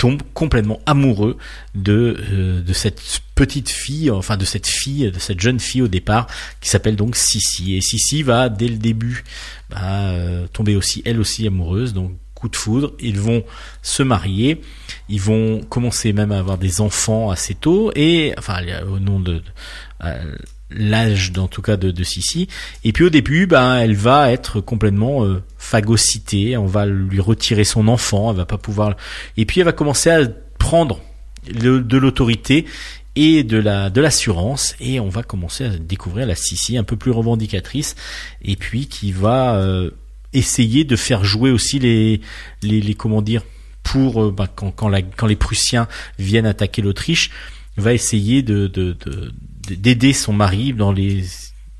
tombe complètement amoureux de euh, de cette petite fille, enfin de cette fille, de cette jeune fille au départ, qui s'appelle donc Sissi. Et Sissi va dès le début bah, euh, tomber aussi elle aussi amoureuse. Donc coup de foudre, ils vont se marier, ils vont commencer même à avoir des enfants assez tôt et enfin au nom de, l'âge en tout cas de, de Sissi. Et puis au début, ben elle va être complètement euh, phagocytée. On va lui retirer son enfant. Elle va pas pouvoir. Et puis elle va commencer à prendre de l'autorité et de la de l'assurance et on va commencer à découvrir la Sissi un peu plus revendicatrice et puis qui va euh, essayer de faire jouer aussi les les, les comment dire pour euh, ben, quand quand, la, quand les Prussiens viennent attaquer l'Autriche va essayer de, de, de d'aider son mari dans les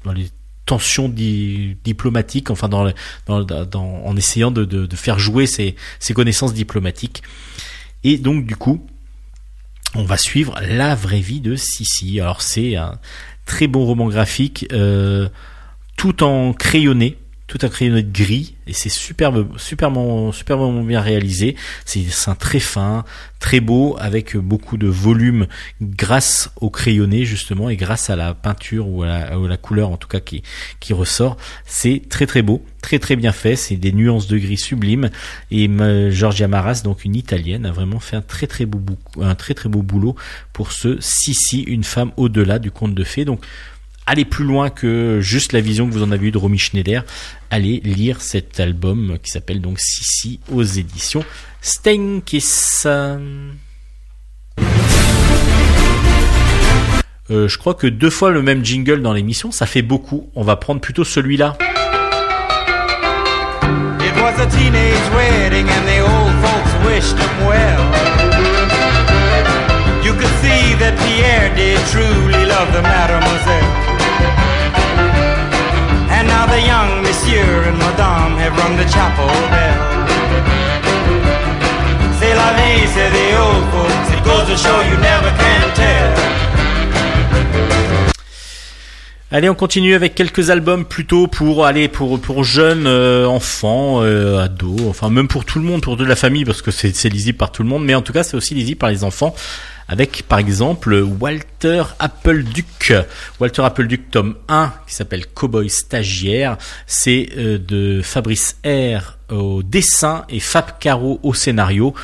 dans les tensions diplomatiques, enfin dans, dans, en essayant de, de, de, faire jouer ses, ses connaissances diplomatiques. Et donc du coup, on va suivre la vraie vie de Sissi. Alors c'est un très bon roman graphique, euh, tout en crayonné tout un crayonné de gris et c'est superbe, superbement, superbement bien réalisé. C'est des dessins très fins, très beaux, avec beaucoup de volume grâce au crayonné justement et grâce à la peinture ou à la, couleur en tout cas qui, qui ressort. C'est très très beau, très très bien fait. C'est des nuances de gris sublimes et Georgia Maras, donc une italienne, a vraiment fait un très très beau, un très très beau boulot pour ce Sissi, une femme au-delà du conte de fées. Donc allez plus loin que juste la vision que vous en avez eue de Romy Schneider. Allez lire cet album qui s'appelle donc Sissi aux éditions Steinkiss. Euh, je crois que deux fois le même jingle dans l'émission, ça fait beaucoup. On va prendre plutôt celui-là. You. The young monsieur and madame have rung the chapel bell. C'est la vie, c'est the old folks. It goes to show you never can tell. Allez, on continue avec quelques albums plutôt pour aller pour pour jeunes euh, enfants, euh, ados, enfin même pour tout le monde, pour de la famille parce que c'est lisible par tout le monde, mais en tout cas c'est aussi lisible par les enfants avec par exemple Walter Appleduc. Walter Appleduc tome 1 qui s'appelle Cowboy stagiaire. C'est euh, de Fabrice R au dessin et Fab Caro au scénario.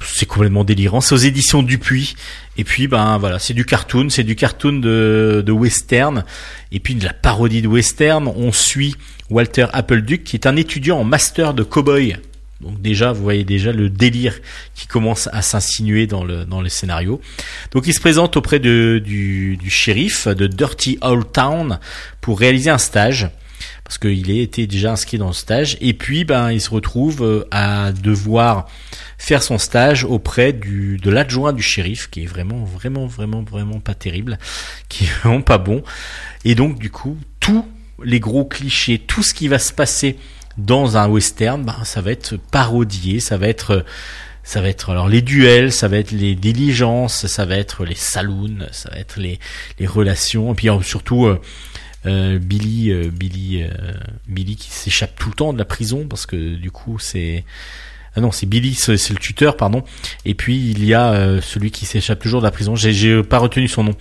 C'est complètement délirant. C'est aux éditions Dupuis. Et puis, ben voilà, c'est du cartoon, c'est du cartoon de, de western. Et puis de la parodie de western. On suit Walter Appleduc, qui est un étudiant en master de cowboy donc déjà, vous voyez déjà le délire qui commence à s'insinuer dans le, dans le scénario. Donc il se présente auprès de, du, du shérif de Dirty Old Town pour réaliser un stage parce qu'il était déjà inscrit dans le stage. Et puis ben il se retrouve euh, à devoir faire son stage auprès du de l'adjoint du shérif qui est vraiment vraiment vraiment vraiment pas terrible qui est vraiment pas bon. Et donc du coup tous les gros clichés tout ce qui va se passer dans un western, ben, ça va être parodié, ça va être ça va être alors les duels, ça va être les diligences, ça va être les saloons, ça va être les, les relations, et puis surtout euh, Billy, euh, Billy, Billy qui s'échappe tout le temps de la prison parce que du coup c'est ah non, c'est Billy, c'est le tuteur, pardon. Et puis il y a euh, celui qui s'échappe toujours de la prison. J'ai pas retenu son nom.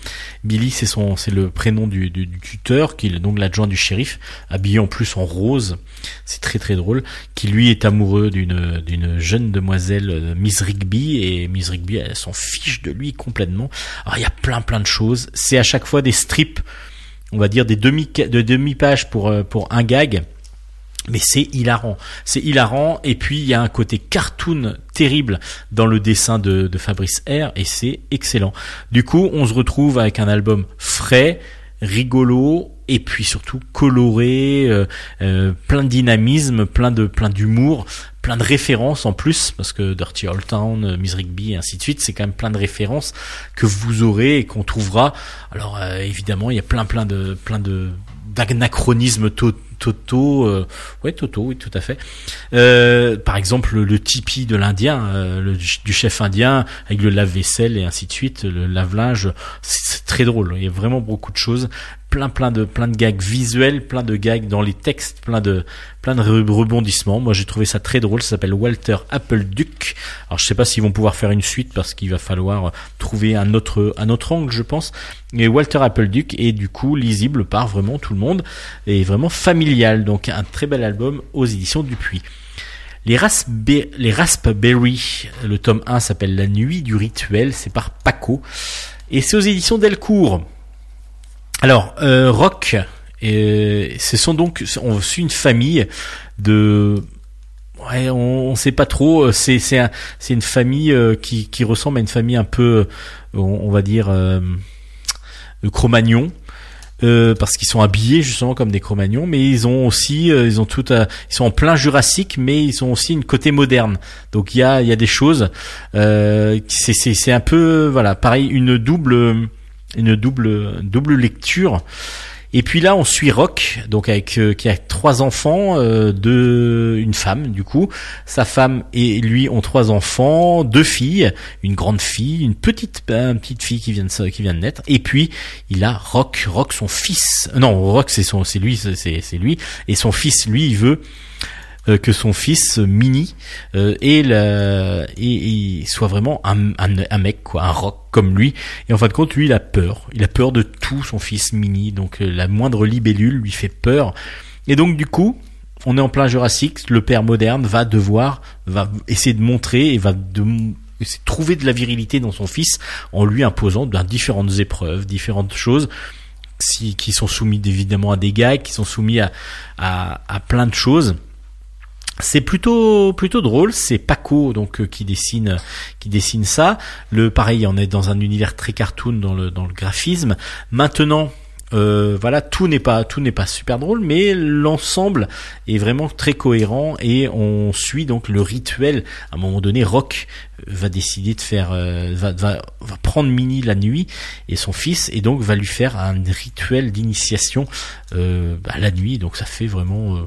Billy, c'est son, c'est le prénom du, du, tuteur, qui est donc l'adjoint du shérif, habillé en plus en rose. C'est très très drôle. Qui lui est amoureux d'une d'une jeune demoiselle, euh, Miss Rigby, et Miss Rigby, elle s'en fiche de lui complètement. Alors il y a plein plein de choses. C'est à chaque fois des strips, on va dire des demi de demi pages pour euh, pour un gag mais c'est hilarant. C'est hilarant et puis il y a un côté cartoon terrible dans le dessin de, de Fabrice R et c'est excellent. Du coup, on se retrouve avec un album frais, rigolo et puis surtout coloré, euh, euh, plein de dynamisme, plein de plein d'humour, plein de références en plus parce que Dirty Old Town, euh, Miss Rigby et ainsi de suite, c'est quand même plein de références que vous aurez et qu'on trouvera. Alors évidemment, il y a plein plein de plein de d'anachronismes Toto, euh, ouais Toto, oui tout à fait. Euh, par exemple le tipi de l'Indien, euh, du chef indien avec le lave-vaisselle et ainsi de suite, le lave-linge, c'est très drôle. Il y a vraiment beaucoup de choses, plein plein de plein de gags visuels, plein de gags dans les textes, plein de plein de rebondissements. Moi j'ai trouvé ça très drôle. Ça s'appelle Walter Appleduck. Alors je sais pas s'ils vont pouvoir faire une suite parce qu'il va falloir trouver un autre un autre angle, je pense. Et Walter Appleduck est du coup lisible par vraiment tout le monde et vraiment familier donc un très bel album aux éditions Dupuis. Les, les Raspberry, le tome 1 s'appelle La nuit du rituel, c'est par Paco, et c'est aux éditions Delcourt. Alors, euh, Rock, euh, ce sont donc, on suit une famille de on, ne sait pas trop. C'est c'est une famille euh, qui ressemble à une famille un peu, on, va dire, euh, Cro-Magnon. Euh, parce qu'ils sont habillés justement comme des Cro-Magnons, mais ils ont aussi, euh, ils ont tout, ils sont en plein Jurassique, mais ils ont aussi une côté moderne. Donc il y a, des choses. Euh, c'est, c'est un peu, voilà, pareil, une double, une double, double lecture. Et puis là, on suit Rock, donc avec euh, qui a trois enfants, euh, deux, une femme du coup. Sa femme et lui ont trois enfants, deux filles, une grande fille, une petite une petite fille qui vient de qui vient de naître. Et puis il a Rock, Rock son fils. Non, Rock c'est son, c'est lui, c'est lui. Et son fils, lui, il veut euh, que son fils Mini euh, et, la, et, soit vraiment un, un, mec quoi, un rock comme lui. Et en fin de compte, lui, il a peur. Il a peur de tout son fils Mini. Donc euh, la moindre libellule lui fait peur. Et donc du coup, on est en plein Jurassique. Le père moderne va devoir va essayer de montrer et va de, trouver de la virilité dans son fils en lui imposant ben, différentes épreuves, différentes choses si, qui sont soumis évidemment à des gags, qui sont soumis à, à, à plein de choses. C'est plutôt plutôt drôle, c'est Paco donc euh, qui dessine qui dessine ça. Le pareil, on est dans un univers très cartoon dans le dans le graphisme. Maintenant, euh, voilà, tout n'est pas tout n'est pas super drôle, mais l'ensemble est vraiment très cohérent et on suit donc le rituel. À un moment donné, Rock va décider de faire euh, va, va, va prendre Minnie la nuit et son fils et donc va lui faire un rituel d'initiation euh, bah, la nuit. Donc ça fait vraiment euh,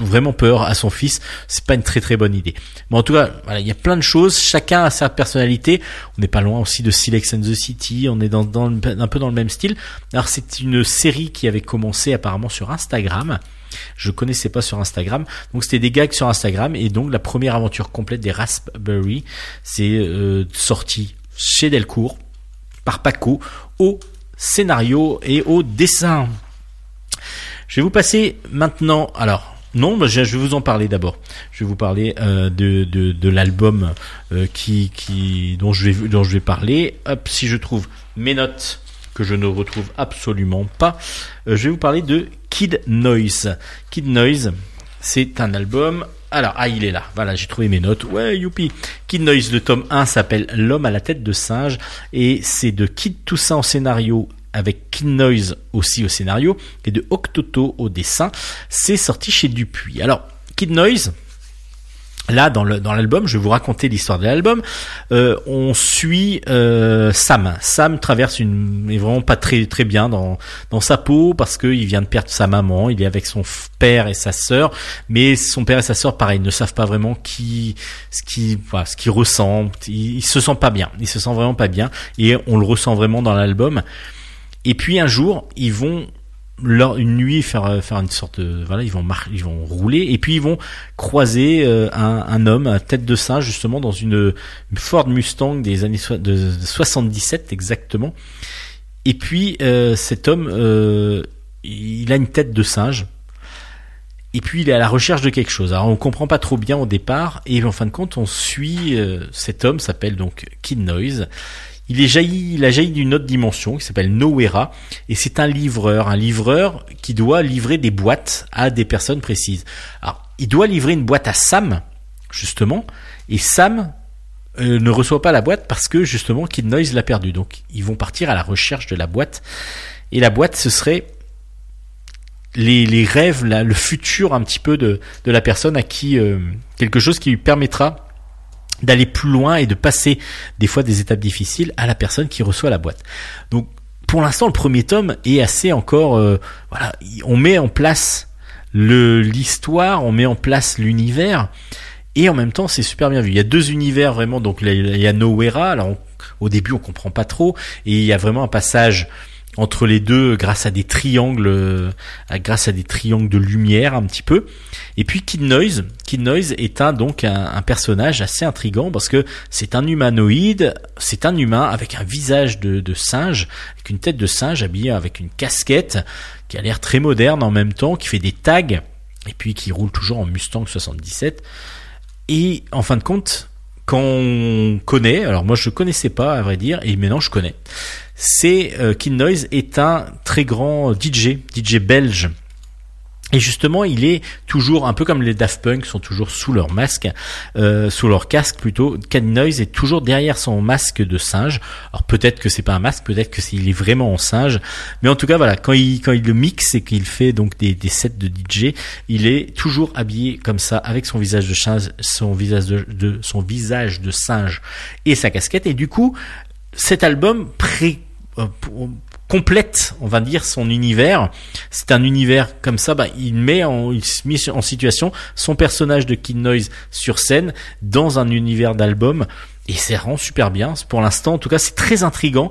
vraiment peur à son fils, c'est pas une très très bonne idée. Mais en tout cas, voilà, il y a plein de choses, chacun a sa personnalité. On n'est pas loin aussi de Silex and the City, on est dans, dans, un peu dans le même style. Alors c'est une série qui avait commencé apparemment sur Instagram. Je connaissais pas sur Instagram, donc c'était des gags sur Instagram et donc la première aventure complète des Raspberry, c'est euh, sorti chez Delcourt par Paco au scénario et au dessin. Je vais vous passer maintenant, alors non, je vais vous en parler d'abord. Je vais vous parler euh, de, l'album euh, qui, qui, dont, je vais, dont je vais parler. Hop, si je trouve mes notes que je ne retrouve absolument pas, euh, je vais vous parler de Kid Noise. Kid Noise, c'est un album. Alors, ah, il est là. Voilà, j'ai trouvé mes notes. Ouais, youpi. Kid Noise, le tome 1 s'appelle L'homme à la tête de singe et c'est de Kid Toussaint en scénario avec Kid Noise aussi au scénario et de Octoto au dessin. C'est sorti chez Dupuis. Alors, Kid Noise, Là, dans l'album, je vais vous raconter l'histoire de l'album. Euh, on suit euh, Sam. Sam traverse une, est vraiment pas très très bien dans dans sa peau parce qu'il vient de perdre sa maman. Il est avec son père et sa sœur, mais son père et sa sœur, pareil, ne savent pas vraiment qui, ce qui, voilà, ce qui ressemble. Il, il, se sent pas bien. Il se sent vraiment pas bien et on le ressent vraiment dans l'album. Et puis un jour, ils vont leur, une nuit faire euh, faire une sorte de voilà ils vont ils vont rouler et puis ils vont croiser euh, un, homme à tête de singe justement dans une, Ford Mustang des années de 77 exactement. Et puis euh, cet homme il a une tête de singe. Et puis il est à la recherche de quelque chose. Alors on comprend pas trop bien au départ. Et en fin de compte on suit cet homme s'appelle donc Kid Noise il est jailli, il a jailli d'une autre dimension qui s'appelle Nowera et c'est un livreur, un livreur qui doit livrer des boîtes à des personnes précises. Alors, il doit livrer une boîte à Sam justement et Sam euh, ne reçoit pas la boîte parce que justement Kid Noise l'a perdu. Donc, ils vont partir à la recherche de la boîte et la boîte ce serait les, rêves, le futur un petit peu de, de la personne à qui euh, quelque chose qui lui permettra d'aller plus loin et de passer des fois des étapes difficiles à la personne qui reçoit la boîte. Donc pour l'instant le premier tome est assez encore euh, voilà, on met en place le l'histoire, on met en place l'univers et en même temps c'est super bien vu. Il y a deux univers vraiment donc il y a Nowera alors au début on comprend pas trop et il y a vraiment un passage entre les deux grâce à des triangles euh, grâce à des triangles de lumière un petit peu. Et puis Kid Noise. Kid Noise est un donc un, personnage assez intrigant parce que c'est un humanoïde c'est un humain avec un visage de, singe avec une tête de singe habillé avec une casquette qui a l'air très moderne en même temps qui fait des tags et puis qui roule toujours en Mustang 77 et en fin de compte quand on connaît, alors moi je connaissais pas à vrai dire, et maintenant je connais, c'est euh, Kid Noise est un très grand DJ, DJ belge. Et justement, il est toujours un peu comme les Daft Punk sont toujours sous leur masque, euh, sous leur casque plutôt. Kid Noise est toujours derrière son masque de singe. Alors peut-être que c'est pas un masque, peut-être que est vraiment en singe, mais en tout cas voilà, quand il quand il le mixe et qu'il fait donc des, des sets de DJ, il est toujours habillé comme ça avec son visage de singe, son visage de, de son visage de singe et sa casquette. Et du coup, cet album pré complète, on va dire, son univers. C'est un univers comme ça, bah, il met en, il se met en situation son personnage de Kid Noise sur scène dans un univers d'album et c'est rend super bien. Pour l'instant, en tout cas, c'est très intrigant.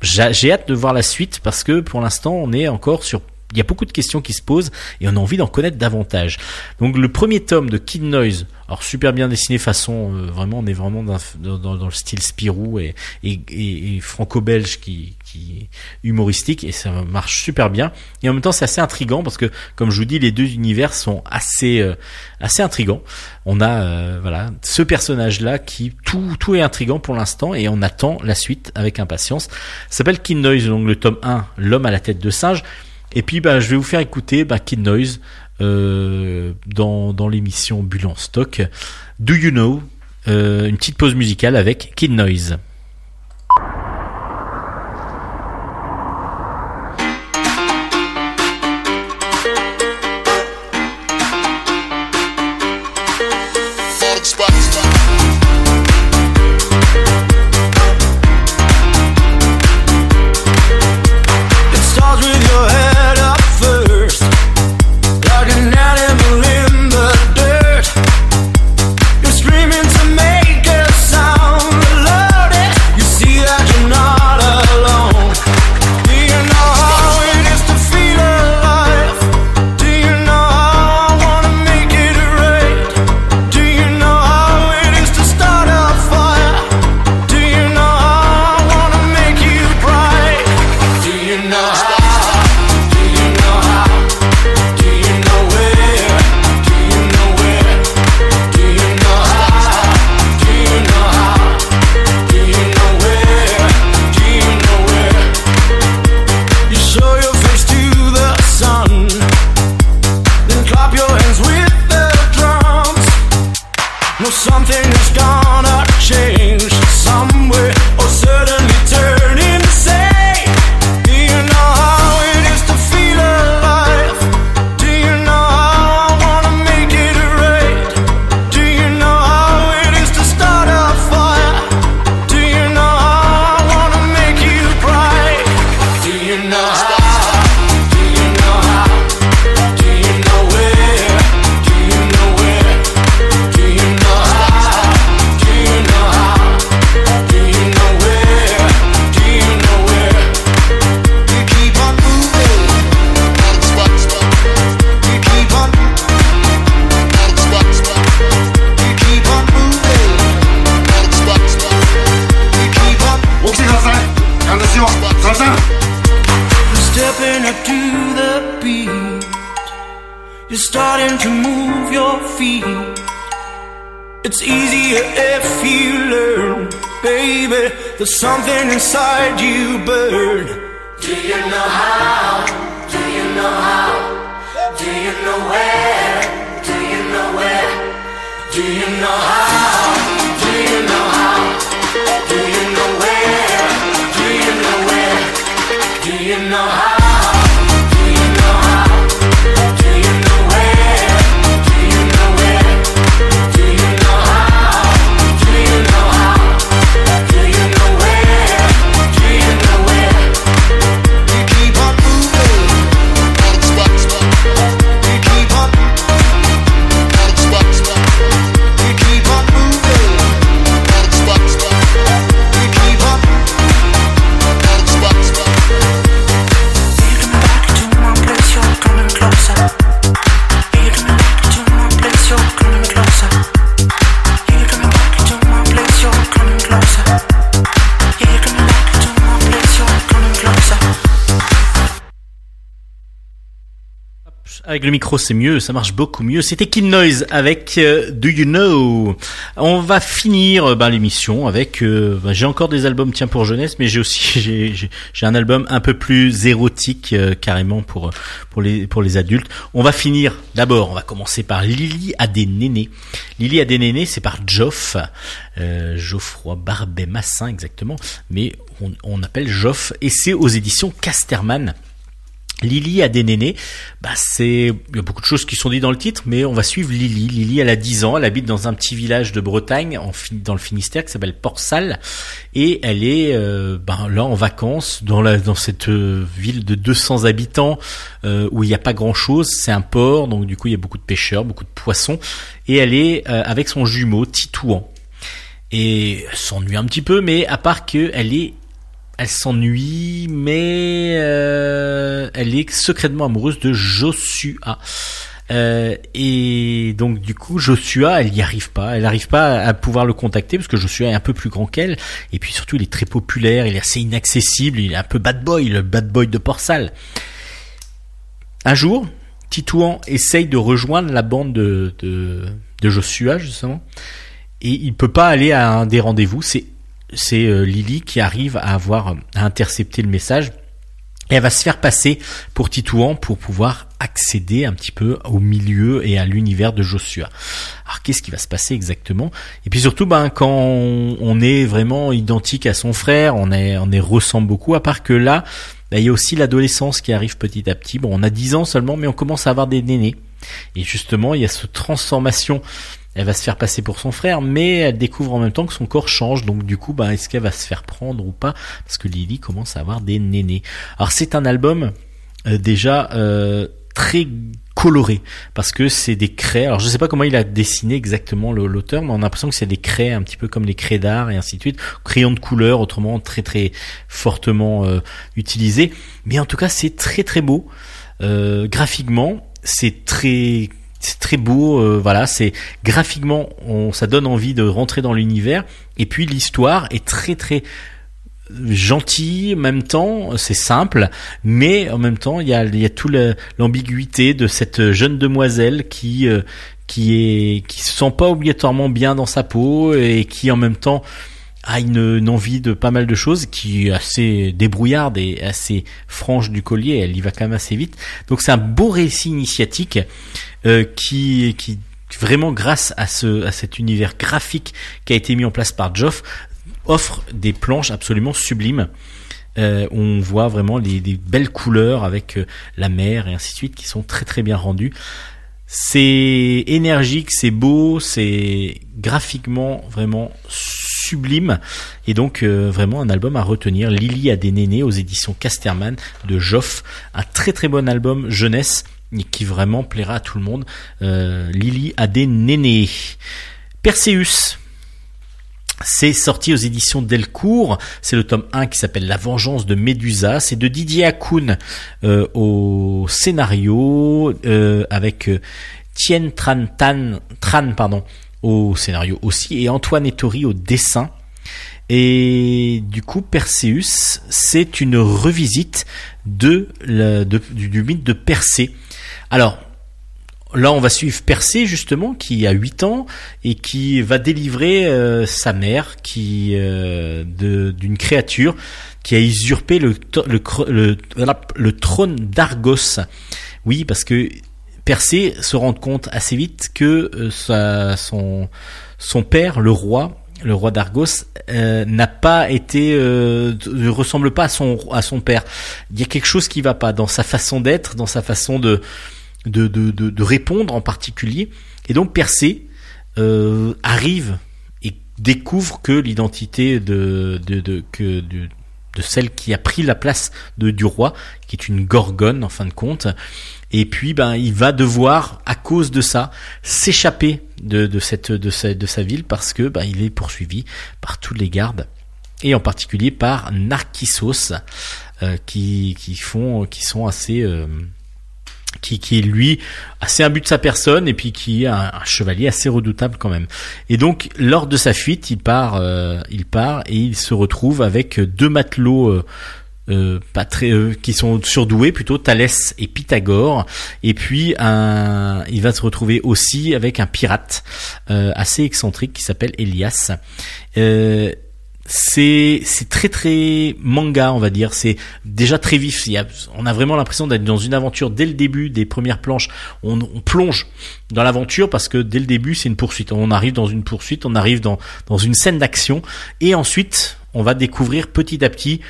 J'ai hâte de voir la suite parce que pour l'instant, on est encore sur il y a beaucoup de questions qui se posent et on a envie d'en connaître davantage. Donc le premier tome de Kid Noise, alors super bien dessiné façon euh, vraiment on est vraiment dans, le style Spirou et, et, franco-belge qui, qui humoristique et ça marche super bien et en même temps c'est assez intrigant parce que comme je vous dis les deux univers sont assez euh, assez intrigants. On a euh, voilà ce personnage là qui tout tout est intrigant pour l'instant et on attend la suite avec impatience. Ça s'appelle Kid Noise donc le tome 1 l'homme à la tête de singe. Et puis bah, je vais vous faire écouter bah, Kid Noise euh, dans, dans l'émission Bulle en stock. Do You Know euh, Une petite pause musicale avec Kid Noise. You know how? Avec le micro, c'est mieux, ça marche beaucoup mieux. C'était Kid Noise avec euh, Do You Know? On va finir euh, ben, l'émission avec. euh, ben, j'ai encore des albums tiens pour jeunesse, mais j'ai aussi j'ai, un album un peu plus érotique carrément pour pour les pour les adultes. On va finir d'abord. On va commencer par Lily a des nénés. Lily a des nénés, c'est par Joff, Geoffroy Barbet Massin exactement, mais on, on appelle Joff et c'est aux éditions Casterman. Lily a des nénés, bah c'est il y a beaucoup de choses qui sont dites dans le titre, mais on va suivre Lily. Lily, elle a 10 ans, elle habite dans un petit village de Bretagne, dans le Finistère, qui s'appelle Port-Salle, et elle est euh, ben, là en vacances dans la dans cette euh, ville de 200 habitants euh, où il n'y a pas grand chose. C'est un port, donc du coup il y a beaucoup de pêcheurs, beaucoup de poissons, et elle est avec son jumeau Titouan. Et s'ennuie un petit peu, mais à part que elle est elle s'ennuie, mais euh, elle est secrètement amoureuse de Joshua. Euh, et donc du coup Joshua elle n'y arrive pas. Elle n'arrive pas à pouvoir le contacter parce que Joshua est un peu plus grand qu'elle. Et puis surtout il est très populaire il est assez inaccessible il est un peu bad boy le bad boy de Port-Salle un jour Titouan essaye de rejoindre la bande de, de, de Joshua justement. Et il peut pas aller à un des rendez-vous c'est c'est euh, Lily qui arrive à avoir à intercepter le message et elle va se faire passer pour Titouan pour pouvoir accéder un petit peu au milieu et à l'univers de Joshua. Alors qu'est-ce qui va se passer exactement? Et puis surtout, ben quand on, est vraiment identique à son frère, on est on est ressemble beaucoup. À part que là, ben, il y a aussi l'adolescence qui arrive petit à petit. Bon, on a 10 ans seulement, mais on commence à avoir des nénés. Et justement, il y a cette transformation elle va se faire passer pour son frère, mais elle découvre en même temps que son corps change. Donc du coup, bah, est-ce qu'elle va se faire prendre ou pas? Parce que Lily commence à avoir des nénés. Alors c'est un album euh, déjà euh, très coloré parce que c'est des craies. Alors je sais pas comment il a dessiné exactement l'auteur, mais on a l'impression que c'est des craies un petit peu comme les craies d'art et ainsi de suite, crayons de couleur, autrement très très fortement euh, utilisé. Mais en tout cas, c'est très très beau graphiquement. C'est très c'est très beau, euh, voilà, c'est graphiquement, on, ça donne envie de rentrer dans l'univers. Et puis l'histoire est très très gentil en même temps c'est simple mais en même temps il y a il y a tout l'ambiguïté de cette jeune demoiselle qui euh, qui est qui se sent pas obligatoirement bien dans sa peau et qui en même temps a une, une envie de pas mal de choses qui est assez débrouillarde et assez franche du collier elle y va quand même assez vite donc c'est un beau récit initiatique euh, qui qui vraiment grâce à ce à cet univers graphique qui a été mis en place par Geoff offre des planches absolument sublimes. Euh, on voit vraiment les, des belles couleurs avec euh, la mer et ainsi de suite qui sont très très bien rendues. C'est énergique, c'est beau, c'est graphiquement vraiment sublime et donc euh, vraiment un album à retenir. Lily a des nénés aux éditions Casterman de Joff, un très très bon album jeunesse et qui vraiment plaira à tout le monde. Euh, Lily a des nénés. Perseus, c'est sorti aux éditions Delcourt. C'est le tome 1 qui s'appelle La vengeance de Médusa. C'est de Didier Hakoun euh, au scénario euh, avec Tien Tran, Tran pardon, au scénario aussi et Antoine Ettori au dessin. Et du coup, Perseus, c'est une revisite de, la- de- du, mythe de Persée. Alors, là, on va suivre Persée justement, qui a 8 ans et qui va délivrer euh, sa mère, qui euh, d'une créature qui a usurpé le, le trône d'Argos. Oui, parce que Persée se rend compte assez vite que euh, son son père, le roi, le roi d'Argos, euh, n'a pas été, euh, ne ressemble pas à son à son père. Il y a quelque chose qui va pas dans sa façon d'être, dans sa façon de de, de, de, répondre en particulier. Et donc Persée arrive et découvre que l'identité de, de, que de celle qui a pris la place de, du roi, qui est une gorgone en fin de compte. Et puis ben il va devoir à cause de ça s'échapper de, de cette de sa, de sa ville parce que ben il est poursuivi par tous les gardes et en particulier par Narcissos euh, qui qui font qui sont assez euh, qui, qui est lui assez imbu de sa personne et puis qui est un, un chevalier assez redoutable quand même. Et donc lors de sa fuite, il part, euh, il part et il se retrouve avec deux matelots. Euh, pas très euh, qui sont surdoués plutôt Thalès et Pythagore. Et puis un il va se retrouver aussi avec un pirate euh, assez excentrique qui s'appelle Elias. Euh, c'est c'est très très manga on va dire. C'est déjà très vif. On a vraiment l'impression d'être dans une aventure dès le début des premières planches. On, on plonge dans l'aventure parce que dès le début c'est une poursuite. On arrive dans une poursuite on arrive dans dans une scène d'action. Et ensuite on va découvrir petit à petit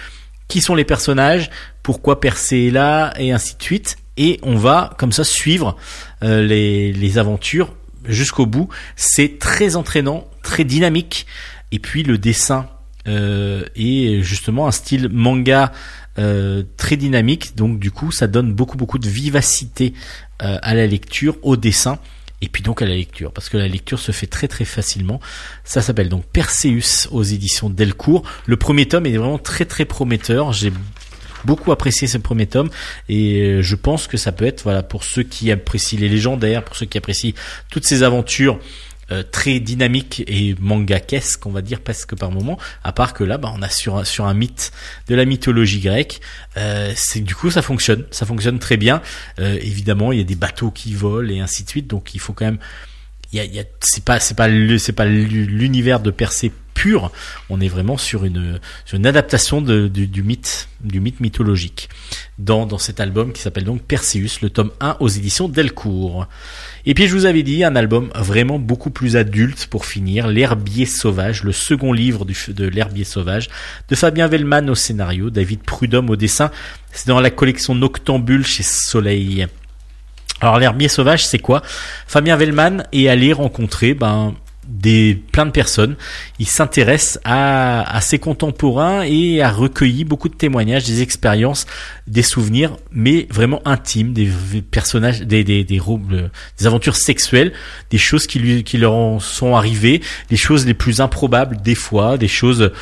qui sont les personnages pourquoi Persée est là et ainsi de suite. Et on va comme ça suivre euh, les aventures jusqu'au bout. C'est très entraînant très dynamique. Et puis le dessin euh, et justement un style manga euh, très dynamique. Donc du coup ça donne beaucoup beaucoup de vivacité euh, à la lecture au dessin et puis donc à la lecture parce que la lecture se fait très très facilement. Ça s'appelle donc Perseus aux éditions Delcourt. Le premier tome est vraiment très très prometteur. J'ai beaucoup apprécié ce premier tome. Et euh, je pense que ça peut être voilà pour ceux qui apprécient les légendaires pour ceux qui apprécient toutes ces aventures euh, très dynamique et mangakesque, on va dire presque par moment. À part que là, bah, on a sur un, sur un mythe de la mythologie grecque. Euh, c'est du coup ça fonctionne, ça fonctionne très bien. Euh, évidemment, il y a des bateaux qui volent et ainsi de suite, donc il faut quand même. Il y a, y a c'est pas c'est pas c'est pas l'univers de Persée pur. On est vraiment sur une adaptation du, mythe mythologique dans cet album qui s'appelle donc Perseus, le tome 1 aux éditions Delcourt. Et puis je vous avais dit un album vraiment beaucoup plus adulte pour finir, L'herbier sauvage, le second livre de L'herbier sauvage, de Fabien Vellman au scénario, David Prudhomme au dessin. C'est dans la collection Noctambule chez Soleil. Alors l'herbier sauvage, c'est quoi? Fabien Vellman est allé rencontrer ben des plein de personnes. Il s'intéresse à, à ses contemporains et a recueilli beaucoup de témoignages, des expériences, des souvenirs, mais vraiment intimes, des personnages, des des des, le- des aventures sexuelles, des choses qui lui qui leur en sont arrivées, les choses les plus improbables des fois, des choses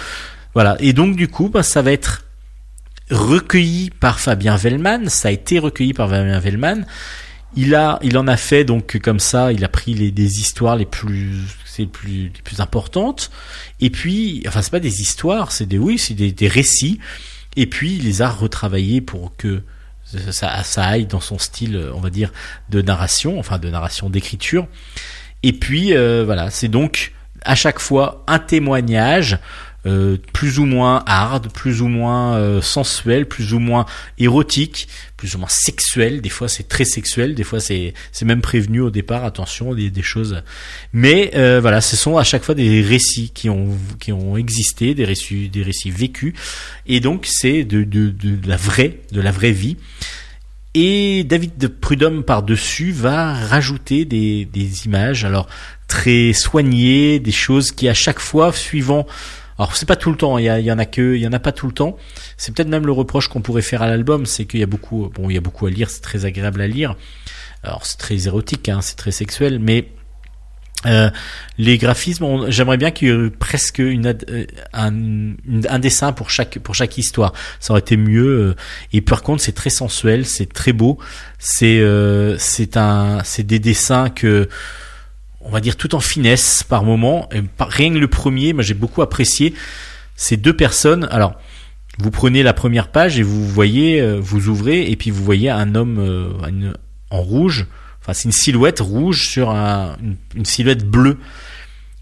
voilà. Et donc du coup, ben, ça va être recueilli par Fabien Vellman. Ça a été recueilli par Fabien Vellman. Il a, il en a fait donc comme ça. Il a pris les, des histoires les plus, les plus, les plus importantes. Et puis, enfin, c'est pas des histoires, c'est des, oui, c'est des, des récits. Et puis, il les a retravaillés pour que ça, ça aille dans son style, on va dire, de narration, enfin de narration d'écriture. Et puis, euh, voilà, c'est donc à chaque fois un témoignage euh, plus ou moins hard, plus ou moins euh, sensuel, plus ou moins érotique, plus ou moins sexuel. Des fois c'est très sexuel, des fois c'est c'est même prévenu au départ. Attention, des, des choses. Mais euh, voilà, ce sont à chaque fois des récits qui ont qui ont existé, des récits des récits vécus, et donc c'est de, de de la vraie de la vraie vie. Et David Prudhomme par-dessus va rajouter des, des images, alors très soignées, des choses qui à chaque fois, suivant, alors c'est pas tout le temps, il y, en a que, il y en a pas tout le temps. C'est peut-être même le reproche qu'on pourrait faire à l'album, c'est qu'il y a beaucoup, bon, il y a beaucoup à lire, c'est très agréable à lire. Alors c'est très érotique, hein, c'est très sexuel, mais euh, les graphismes, j'aimerais bien qu'il y ait presque euh, un, une- un dessin pour chaque pour chaque histoire. Ça aurait été mieux. euh, Et par contre, c'est très sensuel, c'est très beau. C'est c'est un c'est des dessins que on va dire tout en finesse par moment. Rien que le premier, moi j'ai beaucoup apprécié. Ces deux personnes. Alors, vous prenez la première page et vous voyez, euh, vous ouvrez et puis vous voyez un homme euh, en rouge Enfin, c'est une silhouette rouge sur un- une, une silhouette bleue.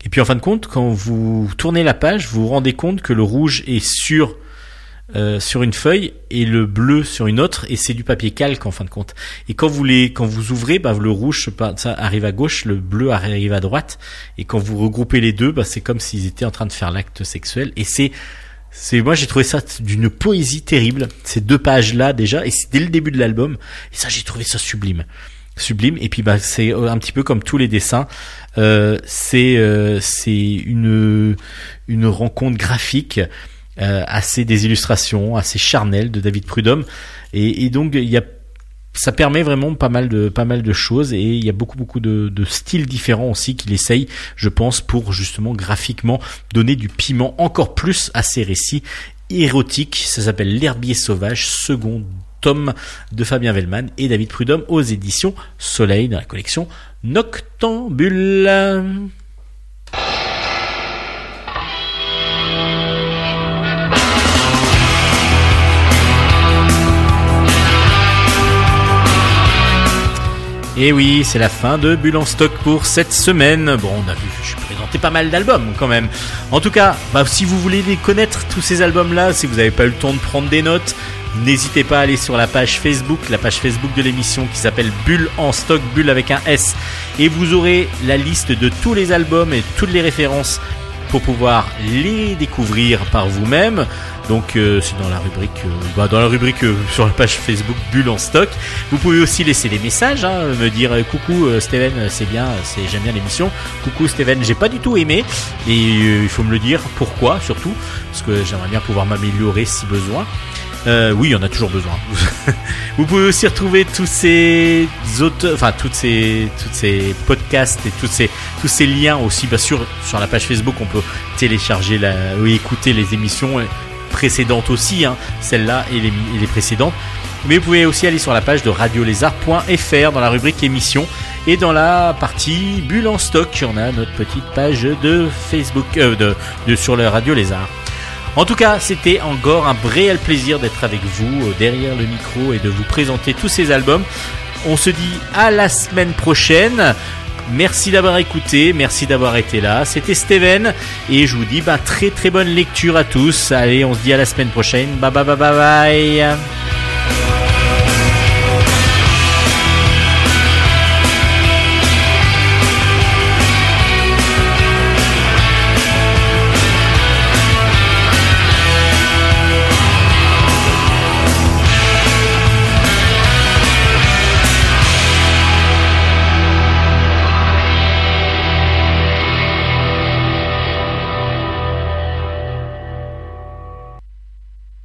Et puis en fin de compte, quand vous tournez la page, vous vous rendez compte que le rouge est sur euh, sur une feuille et le bleu sur une autre, et c'est du papier calque en fin de compte. Et quand vous les, quand vous ouvrez, bah, le rouge ça arrive à gauche, le bleu arrive à droite, et quand vous regroupez les deux, bah, c'est comme s'ils étaient en train de faire l'acte sexuel. Et c'est, c'est, moi j'ai trouvé ça d'une poésie terrible. Ces deux pages là déjà, et c'est dès le début de l'album, et ça j'ai trouvé ça sublime sublime et puis bah c'est un petit peu comme tous les dessins euh, c'est euh, c'est une une rencontre graphique euh, assez des illustrations assez charnelles de David Prudhomme. Et, donc il y a ça permet vraiment pas mal de pas mal de choses. Et il y a beaucoup beaucoup de, de styles différents aussi qu'il essaye je pense pour justement graphiquement donner du piment encore plus à ces récits érotiques. Ça s'appelle l'herbier sauvage second tome de Fabien Vellman et David Prudhomme aux éditions Soleil dans la collection Noctambule. Et oui, c'est la fin de Bulle en stock pour cette semaine. Bon, on a vu, je présenté pas mal d'albums quand même. En tout cas, bah, si vous voulez connaître, tous ces albums-là, si vous n'avez pas eu le temps de prendre des notes, n'hésitez pas à aller sur la page Facebook, la page Facebook de l'émission qui s'appelle Bulle en stock, Bulle avec un S. Et vous aurez la liste de tous les albums et toutes les références pour pouvoir les découvrir par vous-même. Donc euh, c'est dans la rubrique, euh, bah, dans la rubrique euh, sur la page Facebook Bulle en stock. Vous pouvez aussi laisser des messages, hein, me dire coucou Steven, c'est bien, c'est j'aime bien l'émission. Coucou Steven, j'ai pas du tout aimé et il faut me le dire pourquoi surtout parce que j'aimerais bien pouvoir m'améliorer si besoin. Euh, oui, on a toujours besoin. Vous pouvez aussi retrouver tous ces autres, enfin toutes ces, toutes ces podcasts et tous ces, tous ces liens aussi, bien sûr, sur la page Facebook, on peut télécharger la, ou écouter les émissions précédentes aussi, hein, celle-là et les, et les précédentes. Mais vous pouvez aussi aller sur la page de radiolézard.fr dans la rubrique émissions et dans la partie bulle en stock, on a notre petite page de Facebook, euh, de, de sur le Radio Lézard. En tout cas, c'était encore un réel plaisir d'être avec vous euh, derrière le micro et de vous présenter tous ces albums. On se dit à la semaine prochaine. Merci d'avoir écouté, merci d'avoir été là. C'était Steven et je vous dis bah, très très bonne lecture à tous. Allez, on se dit à la semaine prochaine. Bye bye bye bye bye.